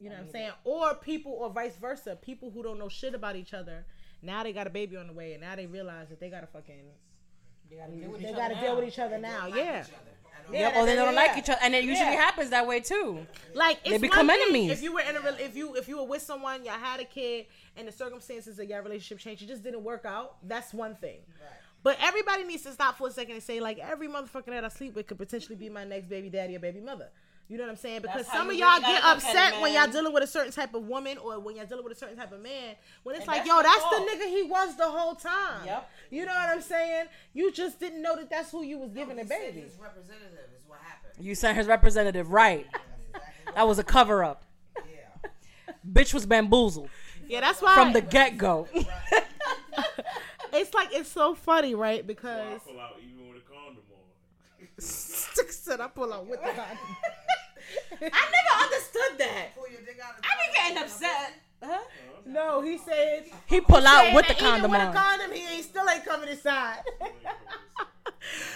You know what I'm saying? Or people, or vice versa, people who don't know shit about each other. Now they got a baby on the way, and now they realize that they gotta fucking, They gotta deal with they each gotta other deal now. with each other now. Like Yeah, each other. I Yeah, or they yeah, don't yeah. like oh, each other, and it usually Yeah. happens that way too. like it's They become one thing enemies. If you were in a, rel- if you if you were with someone, y'all had a kid, and the circumstances of your relationship changed, it just didn't work out. That's one thing. But everybody needs to stop for a second and say, like, every motherfucker that I sleep with could potentially be my next baby daddy or baby mother. You know what I'm saying? Because That's some of you y'all really get gotta look at it, upset when y'all dealing with a certain type of woman or when y'all dealing with a certain type of man. When it's And like, that's yo, your that's fault. the nigga he was the whole time. Yep. You know what I'm saying? You just didn't know that that's who you was giving He a baby. His representative is what happened. You sent his representative, right? That was a cover up. Yeah. Bitch was bamboozled Yeah, that's why from the get go. it's like it's so funny, right? So I Because pull out even with a condom on. said I pull out with the condom. I never understood that. Pull your dick out of I be getting upset. Huh? No, he said He pull out with the that even condom with on. a condom, he ain't still ain't coming inside.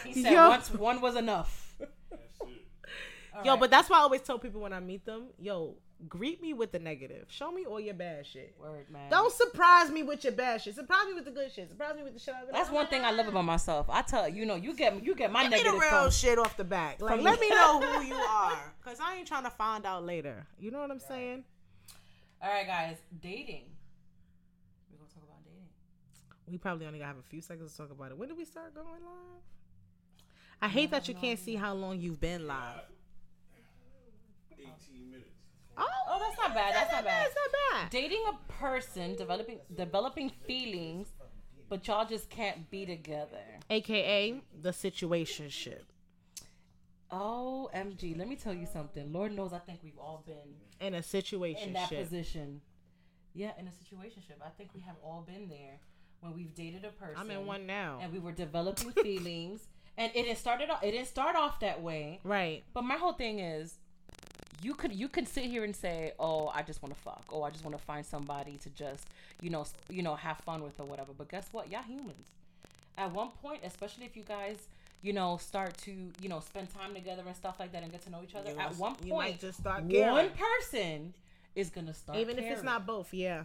He said Yo. once one was enough. That's it. Yo, but that's why I always tell people when I meet them, yo, greet me with the negative. Show me all your bad shit. Word, man. Don't surprise me with your bad shit. Surprise me with the good shit. Surprise me with the shit. I That's one thing I love about ah. myself. I tell you, know, you get you get my Give me negative the real from. shit off the back. Like, from let me. me know who you are, cause I ain't trying to find out later. You know what I'm saying? All right, guys, dating. We're gonna talk about dating. We probably only gotta have a few seconds to talk about it. When did we start going live? I hate that you can't see how long you've been live. 18 minutes. Oh, Oh, that's not bad. That's not bad. That's not bad. Dating a person, developing developing feelings, but y'all just can't be together. AKA the situationship. OMG, let me tell you something. Lord knows I think we've all been In a situation in that position. Yeah, in a situationship. I think we have all been there when we've dated a person. I'm in one now. And we were developing feelings. And it didn't started off it didn't start off that way. Right. But my whole thing is you could you could sit here and say, "Oh, I just want to fuck. Oh, I just want to find somebody to just, you know, you know, have fun with or whatever." But guess what? Y'all humans. At one point, especially if you guys, you know, start to, you know, spend time together and stuff like that and get to know each other, You at must- one you might point, just start getting one person is going to start Even if it's not both, yeah.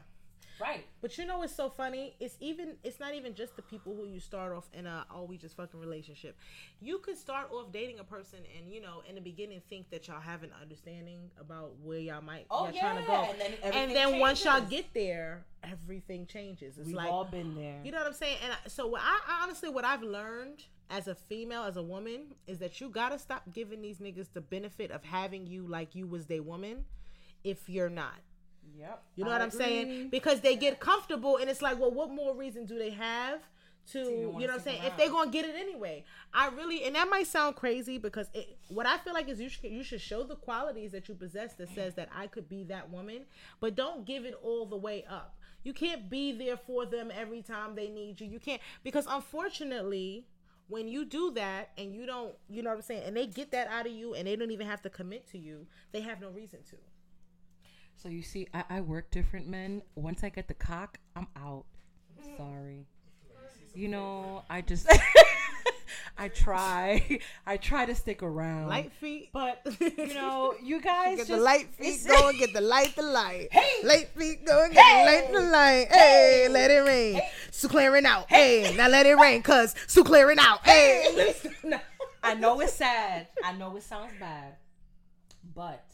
Right. But you know what's so funny? It's even it's not even just the people who you start off in a oh we just fucking relationship. You could start off dating a person and you know in the beginning think that y'all have an understanding about where y'all might Oh, y'all trying to yeah, go. and then And then once y'all get there, everything changes. It's We've like all been there. You know what I'm saying? And I, so what I, I honestly what I've learned as a female, as a woman, is that you gotta stop giving these niggas the benefit of having you like you was their woman if you're not. Yep. You know I what I'm agree. saying? Because they get comfortable and it's like, well, what more reason do they have to, you wanna know what I'm saying? If they're gonna get it anyway. I really and that might sound crazy because it what I feel like is you should you should show the qualities that you possess that says that I could be that woman, but don't give it all the way up. You can't be there for them every time they need you. You can't because unfortunately when you do that and you don't, you know what I'm saying, and they get that out of you and they don't even have to commit to you, they have no reason to. So you see, I, I work different, men. Once I get the cock, I'm out. Sorry. You know, I just I try. I try to stick around. Light feet. but you know, you guys Get just, the light feet going, get the light, the light. Hey, light feet going, get the light, the light. Hey, let it rain. Sue clearing out. Hey, now let it rain, cause Sue clearing out. Hey. I know it's sad. I know it sounds bad, but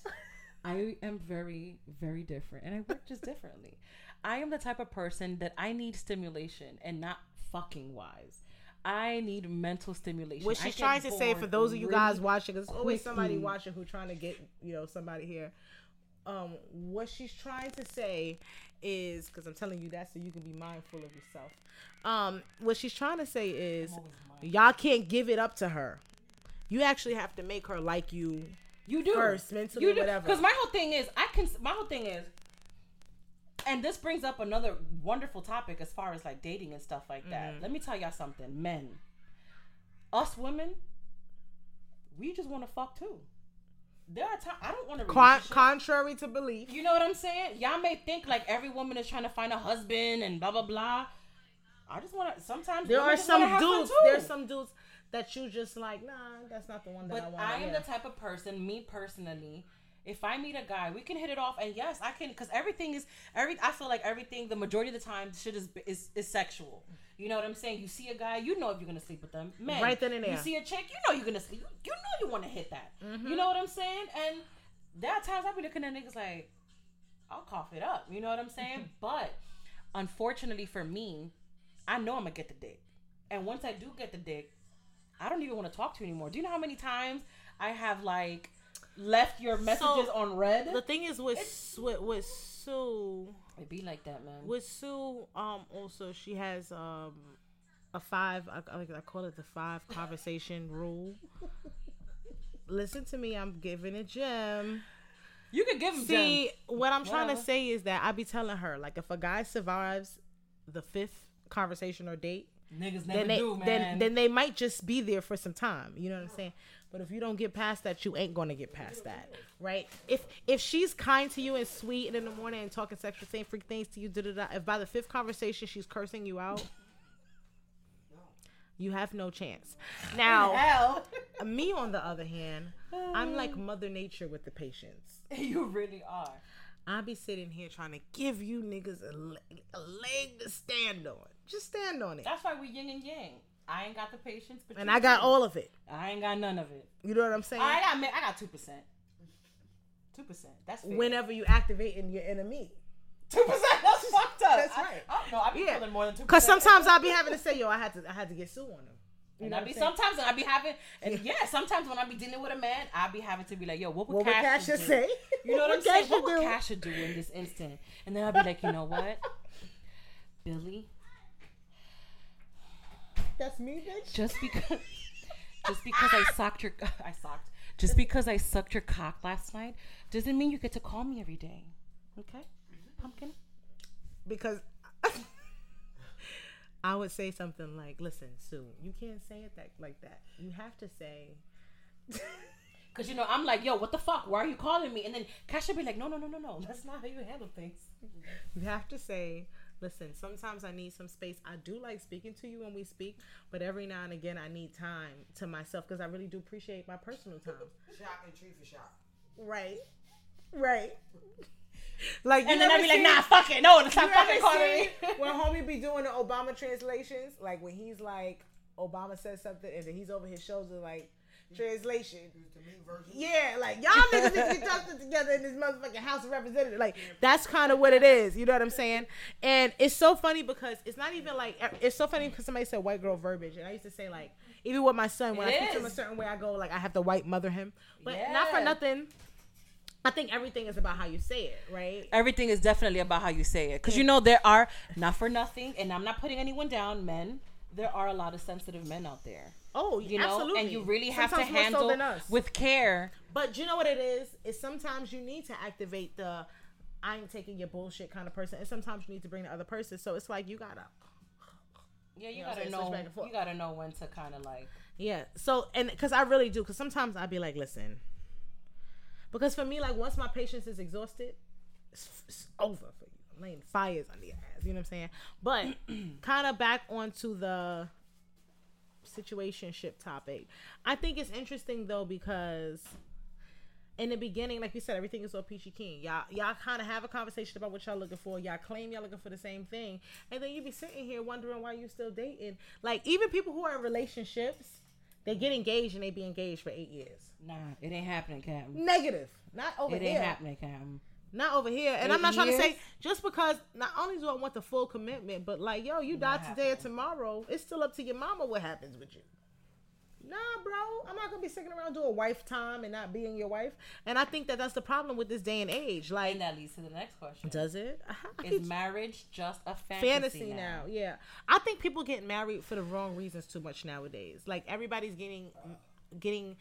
I am very, very different, and I work just differently. I am the type of person that I need stimulation, and not fucking wise. I need mental stimulation. What she's trying to say for those of you really guys watching, because there's always somebody watching who trying to get you know somebody here. Um, what she's trying to say is because I'm telling you that so you can be mindful of yourself. Um, what she's trying to say is y'all can't give it up to her. You actually have to make her like you. You do first, mentally, you do. whatever. Because my whole thing is, I can. My whole thing is, and this brings up another wonderful topic as far as like dating and stuff like that. Mm-hmm. Let me tell y'all something, men. Us women, we just want to fuck too. There are times I don't want to. Con- contrary to belief. You know what I'm saying? Y'all may think like every woman is trying to find a husband and blah blah blah. I just want to. Sometimes There are some dudes. too. There's some dudes that you just like. Nah, that's not the one that I But want. I am the type of person, me personally. If I meet a guy, we can hit it off, and yes, I can, because everything is every. I feel like everything, the majority of the time, shit is is is sexual. You know what I'm saying? You see a guy, you know if you're gonna sleep with them. Man, Right then and there. You see a chick, you know you're gonna sleep. You know you want to hit that. Mm-hmm. You know what I'm saying? And there are times I be looking at niggas like, I'll cough it up. You know what I'm saying? but unfortunately for me, I know I'm gonna get the dick, and once I do get the dick, I don't even want to talk to you anymore. Do you know how many times I have like left your messages on read? The thing is with with, with Sue, it be like that, man. with Sue, um, also she has um a five. I, I I call it the five conversation rule. Listen to me. I'm giving a gem. you could give him See, what I'm trying to say is that I be telling her like if a guy survives the fifth conversation or date, niggas never then they do, man. then then they might just be there for some time. You know what I'm saying? But if you don't get past that, you ain't gonna get past that, right? If if she's kind to you and sweet and in the morning and talking sexual same freak things to you, da da da. If by the fifth conversation she's cursing you out, you have no chance. Now, me on the other hand, I'm like Mother Nature with the patience. you really are. I be sitting here trying to give you niggas a leg, a leg to stand on. Just stand on it. That's why we yin and yang. I ain't got the patience, but And I got do. all of it. I ain't got none of it. You know what I'm saying? I got I got two percent. Two percent. That's fair. Whenever you activate in your enemy. two percent. That's fucked up. That's right. I, don't know. I be Yeah. feeling more than two. Cause sometimes I'll be having to say, yo, I had to I had to get Sue on him. You And I what be I'm sometimes I be having and yeah, sometimes when I be dealing with a man, I be having to be like, yo, what would What Cash, Cash do? say? You know what, I'm would saying? What would do? Cash do in this instant? And then I'll be like, you know what, Billy, That's me, bitch. just because, just because I socked your, I socked, just because I sucked your cock last night, doesn't mean you get to call me every day. Okay, mm-hmm. pumpkin. Because I would say something like, listen, Sue, you can't say it that like that. You have to say Cause you know I'm like, yo, what the fuck? Why are you calling me? And then Cash would be like, no, no, no, no, no. That's not how you handle things. You have to say, listen, sometimes I need some space. I do like speaking to you when we speak, but every now and again I need time to myself because I really do appreciate my personal time. Shop and tree for shop. Right. Right. Like you And then never I'd be like, nah, fuck it, no, stop you fucking ever calling me. when homie be doing the Obama translations, like when he's like Obama says something and then he's over his shoulder like translation. To me, version. Yeah, like y'all niggas need to get something together in this motherfucking House of Representatives. Like that's kind of what it is. You know what I'm saying? And it's so funny because it's not even like it's so funny because somebody said white girl verbiage, and I used to say like even with my son when It I speak to him a certain way, I go like I have to white mother him, but not for nothing. I think everything is about how you say it, right? Everything is definitely about how you say it. Because you know, there are, not for nothing, and I'm not putting anyone down, men, there are a lot of sensitive men out there. Oh, You know, absolutely. and you really have Sometimes to so handle us. with care. But you know what it is? Is sometimes you need to activate the I ain't taking your bullshit kind of person, and sometimes you need to bring the other person. So it's like you gotta, Yeah, you, know gotta? Know. back and forth. You gotta know when to kind of like. yeah. So and because I really do, because sometimes I'd be like, listen, because for me, like once my patience is exhausted, it's, it's over for you. I'm laying fires on your ass. You know what I'm saying? But kind of back onto the situationship topic. I think it's interesting though because in the beginning, like we said, everything is all peachy keen. Y'all, y'all kind of have a conversation about what y'all looking for. Y'all claim y'all looking for the same thing, and then you be sitting here wondering why you still dating. Like even people who are in relationships, they get engaged and they be engaged for eight years. Nah, it ain't happening, Cam. Negative, not over It here. It ain't happening, Cam. Not over here. And Eight I'm not trying to say just because not only do I want the full commitment, but like, yo, you die today or tomorrow. It's still up to your mama what happens with you. Nah, bro, I'm not gonna be sticking around doing wife time and not being your wife. And I think that that's the problem with this day and age. Like, And that leads to the next question: does it? Is marriage just a fantasy, fantasy now. Yeah, I think people get married for the wrong reasons too much nowadays. Like everybody's getting getting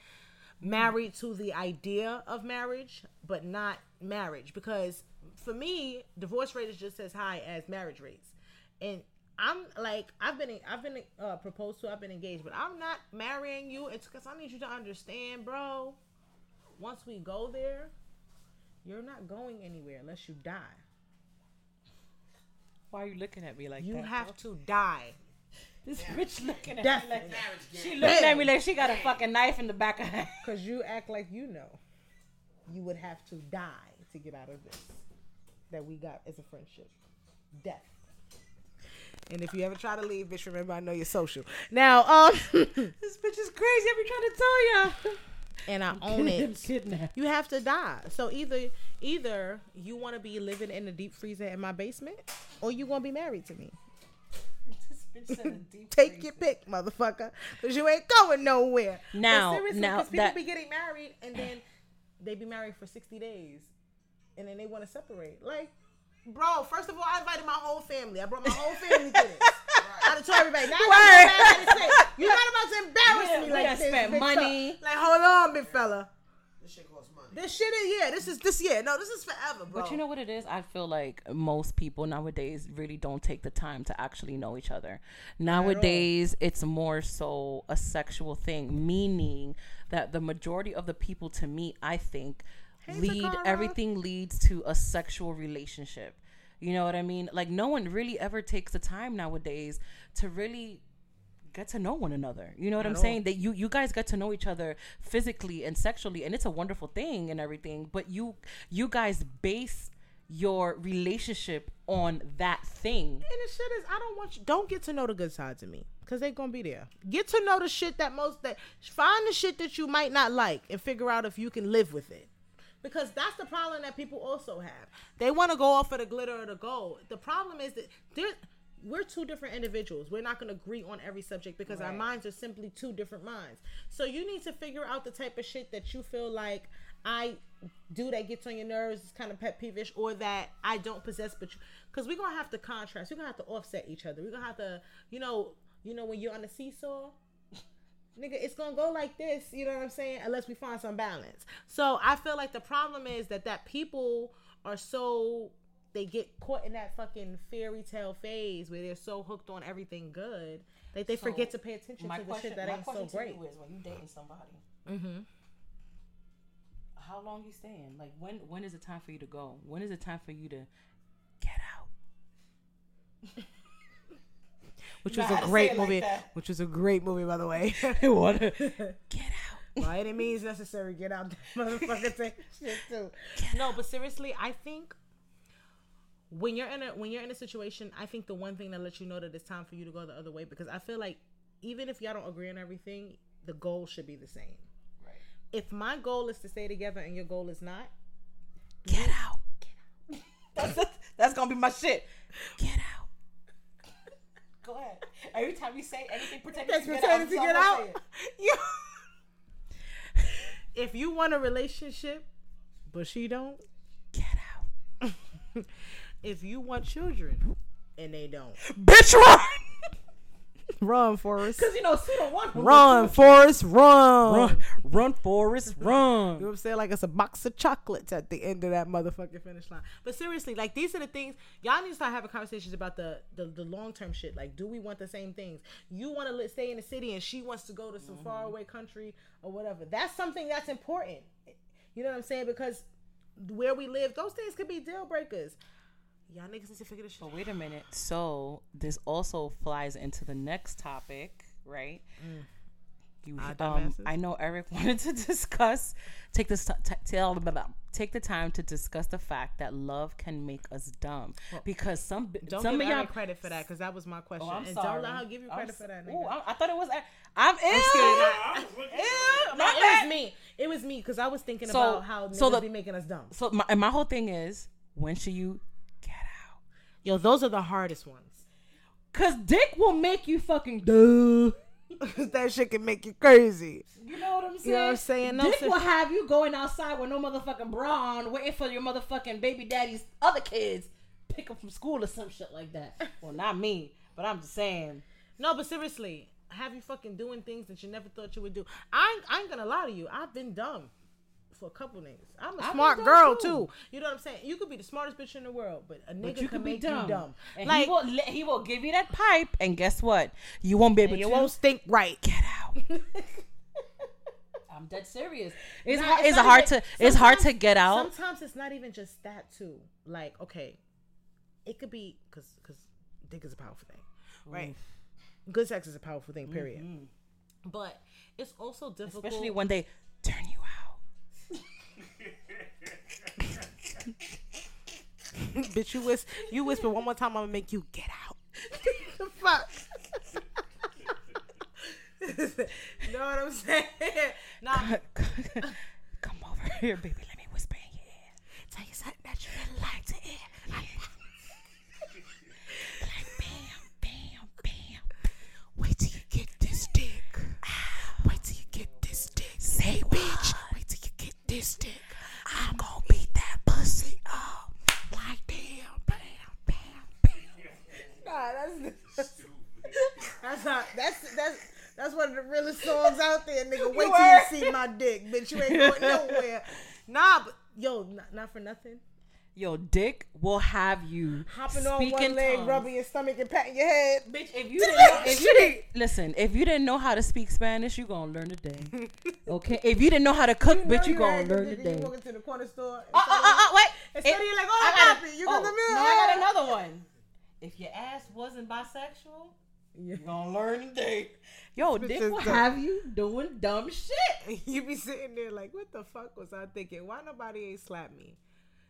married to the idea of marriage, but not marriage. Because for me, divorce rate is just as high as marriage rates, and I'm like I've been I've been uh, proposed to, I've been engaged, but I'm not marrying you. It's because I need you to understand, bro. Once we go there, you're not going anywhere unless you die. Why are you looking at me like You that? have to die. this bitch looking at me like she looking at me like she got a fucking knife in the back of her. Because you act like you know. You would have to die to get out of this that we got as a friendship. Death. And if you ever try to leave, bitch, remember I know you're social. Now, um, This bitch is crazy. I be trying to tell y'all. and I own it. Kidnapped. You have to die. So either either you want to be living in the deep freezer in my basement, or you gonna be married to me. This bitch said a deep Take freezer. your pick, motherfucker, because you ain't going nowhere. But Now- seriously, now 'cause people that- be getting married and then they be married for sixty days, and then they want to separate. Like, bro, first of all, I invited my whole family. I brought my whole family to this. I done told everybody. Now I say, you're not about to embarrass Yeah, me like done this. spent money. fella. Like, hold on, big fella. This shit costs money. This shit is yeah. This is this yeah. No, this is forever, bro. But you know what it is? I feel like most people nowadays really don't take the time to actually know each other. Nowadays, it's more so a sexual thing, meaning that the majority of the people to me, I think, lead Takara. everything leads to a sexual relationship. You know what I mean? Like no one really ever takes the time nowadays to really get to know one another. You know what I'm saying? That you you guys get to know each other physically and sexually and it's a wonderful thing and everything, but you you guys base your relationship on that thing. And the shit is, I don't want you. Don't get to know the good sides of me, cause they gonna be there. Get to know the shit that most that find the shit that you might not like and figure out if you can live with it. Because that's the problem that people also have. They want to go off of the glitter or the gold. The problem is that there, we're two different individuals. We're not going to agree on every subject because our minds are simply two different minds. So you need to figure out the type of shit that you feel like I do that gets on your nerves, is kind of pet peevish, or that I don't possess, but because we're gonna have to contrast, we're gonna have to offset each other. We're gonna have to, you know, you know when you're on a seesaw, nigga, it's gonna go like this. You know what I'm saying? Unless we find some balance. So I feel like the problem is that that people are so they get caught in that fucking fairy tale phase where they're so hooked on everything good that they forget to pay attention to the question, shit that ain't so great. is when you dating somebody, Mm-hmm. how long you staying? Like when when is it time for you to go? When is it time for you to get out? Which was a great it like movie. which was a great movie, by the way. what? Get out. By any means necessary, get out motherfucker take shit too. No, but seriously, I think when you're in a when you're in a situation, I think the one thing that lets you know that it's time for you to go the other way because I feel like even if y'all don't agree on everything, the goal should be the same. Right. If my goal is to stay together and your goal is not, Get out. that's, that's gonna be my shit. Get out. Go ahead. Every time you say anything pretending to get out, to get out. You- if you want a relationship, but she don't, Get out. if you want children and they don't, Bitch, run. Run, Forrest. Cause you know Suda won. Run, Forrest, run. Run, run, Forrest, run. You know what I'm saying? Like it's a box of chocolates at the end of that motherfucking finish line. But seriously, like these are the things y'all need to start having conversations about the the, the long term shit. Like, do we want the same things? You want to li- stay in the city, and she wants to go to some mm-hmm. far away country or whatever. That's something that's important. You know what I'm saying? Because where we live, those things could be deal breakers. Y'all niggas need to figure this shit. But wait a minute. So this also flies into the next topic, right? You, um. I know Eric wanted to discuss. Take this t- tell take the time to discuss the fact that love can make us dumb because some Don't some give of y'all. Eric credit for that because that was my question. Oh, I'm and sorry. don't let her give you I'm credit for that. Ooh, I, I thought it was. I'm ill. scared. I was looking Ew, No, it bad. was me. It was me because I was thinking So- about how niggas so the- be making us dumb. So my, and my whole thing is when should you get out? Yo, those are the hardest ones. Cause dick will make you fucking duh. that shit can make you crazy. You know what I'm saying? You know what I'm saying? No, Dick sir. will have you going outside with no motherfucking bra on, waiting for your motherfucking baby daddy's other kids pick up from school or some shit like that. well, not me, but I'm just saying. No, but seriously, have you fucking doing things that you never thought you would do. I I ain't gonna lie to you. I've been dumb for a couple niggas. I'm a I've smart dumb girl too. too. You know what I'm saying? You could be the smartest bitch in the world, but a nigga But you can could be make dumb. you dumb. And like he will he will give you that pipe, and guess what? You won't be able and you to won't stink right. get out. I'm dead serious. It's Nah, hard, it's it's not hard even- to it's hard to get out. Sometimes it's not even just that too. Like, okay, it could be because because dick is a powerful thing, right? Good sex is a powerful thing, period. Mm-hmm. But it's also difficult, Especially when they turn you out. bitch. You whisper, you whisper one more time, I'm gonna make you get out. the fuck. You know what I'm saying? Nah, Come over here, baby. Let me whisper in your ear. tell you something that you really like to hear. Like bam, bam, bam. Wait till you get this dick. Wait till you get this dick. Say, bitch. Wait till you get this dick. I'm gonna beat that pussy up. Like damn, bam, bam, bam. Nah, that's that's not that's that's that's one of the realest songs out there, nigga. Wait till you see my dick, bitch. You ain't going nowhere. Nah, but yo, not, not for nothing. Yo, dick will have you Hopping on one leg, tongues. rubbing your stomach, and patting your head. Bitch, if you didn't know, if you didn't listen, if you didn't know how to speak Spanish, you gonna learn today. Okay, if you didn't know how to cook, know bitch, you, gonna learn today. You walk into the corner store. Uh, uh, uh, uh, wait. Instead It- of you like, oh, I got papi, a- you oh, got the milk. No, I got another one. If your ass wasn't bisexual, Yeah. you gonna learn today. Yo, dick will dumb. have you doing dumb shit. you be sitting there like, what the fuck was I thinking? Why nobody ain't slap me?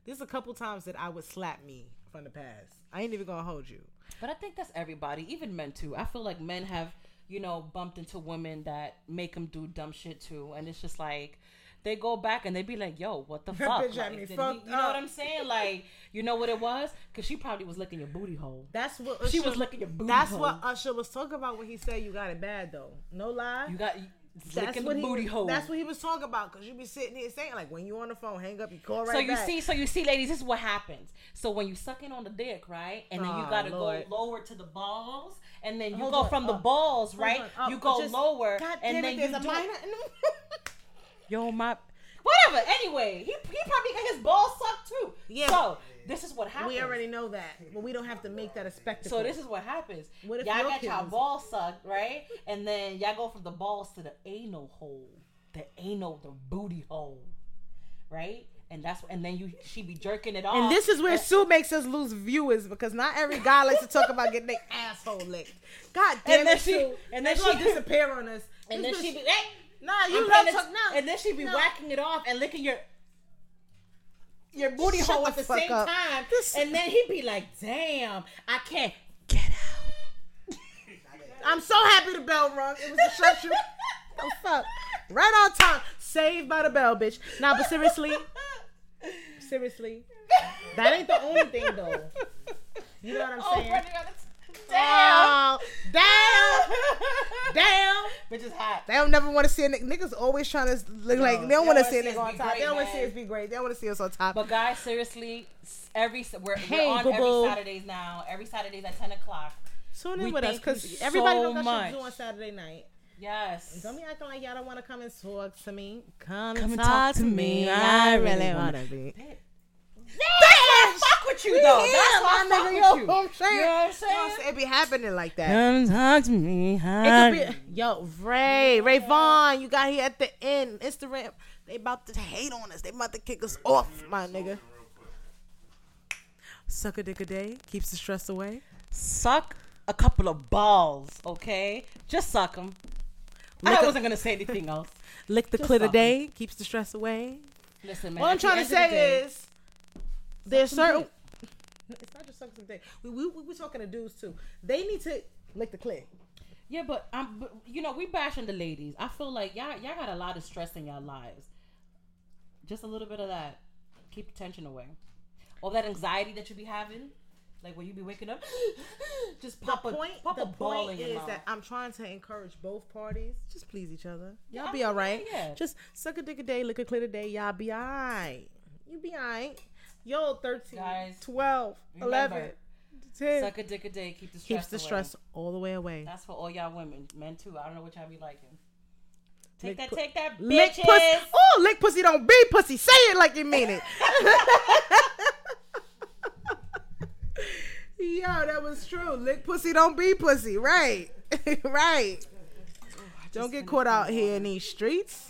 There's a couple times that I would slap me from the past. I ain't even gonna hold you. But I think that's everybody, even men too. I feel like men have, you know, bumped into women that make them do dumb shit too, and it's just like they go back and they be like, "Yo, what the fuck?" bitch Like, me fucked you know what I'm saying? Like, you know what it was? Because she probably was licking your booty hole. That's what She was licking your booty That's hole. what Usher was talking about when he said you got it bad though. No lie. You got that's what the he booty was, hole. That's what he was talking about. Cause you be sitting here saying like when you on the phone, hang up, you call right so you back. see, so you see, ladies, this is what happens. So when you sucking on the dick, right, and then you Oh, gotta Lord. go lower to the balls, and then you Hold go on. from the Oh, balls, right? Oh, you go just- lower, God and damn then it, you do. Yo, my. Whatever. Anyway, he, he probably got his balls sucked too. Yeah. So this is what happens. we already know that, but we don't have to make that a spectacle. So this is what happens. What if y'all got your kids- balls sucked, right? And then y'all go from the balls to the anal hole, the anal, the booty hole, right? And that's and then you she be jerking it off. And this is where and, Sue makes us lose viewers because not every guy likes to talk about getting their asshole licked. God damn And then it, she- Sue. and then she- disappear on us. and This then she be hey, Nah, you I'm love paying talk it- now. and then she'd be No. whacking it off and licking your your booty Shut hole the at the same up. time. This- And then he'd be like, "Damn, I can't get out." I'm so happy the bell rung. It was a shut you. the fuck? Right on time. Saved by the bell, bitch. Nah, but seriously, seriously, that ain't the only thing though. You know what I'm Oh, saying? Freddie got it. Damn. Oh, damn, damn. Bitch is hot. They don't never want to see a nigga. Niggas always trying to look like they don't want to see a nigga on top. great, They don't want to see us be great. They don't want to see us on top. But guys, seriously, every s- we're, Hey, we're on boo-boo. every Saturdays now. Every Saturdays at ten o'clock. Tune we with us because you everybody so knows that shit to do on Saturday night. Yes. Don't be acting like y'all don't want to come and talk to me. Come, Come and and talk, talk to to me. me. I I really really want wanna- to be. That's why I fuck with you though. Yeah, That's why I fuck nigga, with yo, you. know I'm saying? You know what I'm You know what I'm saying? It be happening like that. Come talk to me. It could be, yo, Ray, Ray Vaughn, you got here at the end. Instagram, they about to hate on us. They about to kick us off, my nigga. Suck a dick a day keeps the stress away. Suck a couple of balls, okay? Just suck them. Lick I a- wasn't gonna say anything else. Lick the Just clit a day keeps the stress away. Listen, man. What I'm trying to end of say day- is, there's certain. dick. It's not just suck some dick. We we we we talking to dudes too. They need to lick the clit. Yeah, but um, but, you know, we bashing the ladies. I feel like y'all y'all got a lot of stress in y'all lives. Just a little bit of that. Keep the tension away. All that anxiety that you be having, like when you be waking up, just pop the a point, pop the a ball point is mouth. that I'm trying to encourage both parties. Just please each other. Y'all Yeah, be all right. yeah. Just suck a dick a day, lick a clit a day. Y'all be all right. You be all right. Yo, 13, Guys, 12, remember, 11, it. Suck a dick a day, keep the stress. Keeps the away. stress all the way away. That's for all y'all women, men too. I don't know what y'all be liking. Take Lick that, pu- take that, Lick bitches. pussy. Oh, lick pussy don't be pussy. Say it like you mean it. Yo, that was true. Lick pussy don't be pussy. Right. right. Don't get caught out here in these streets.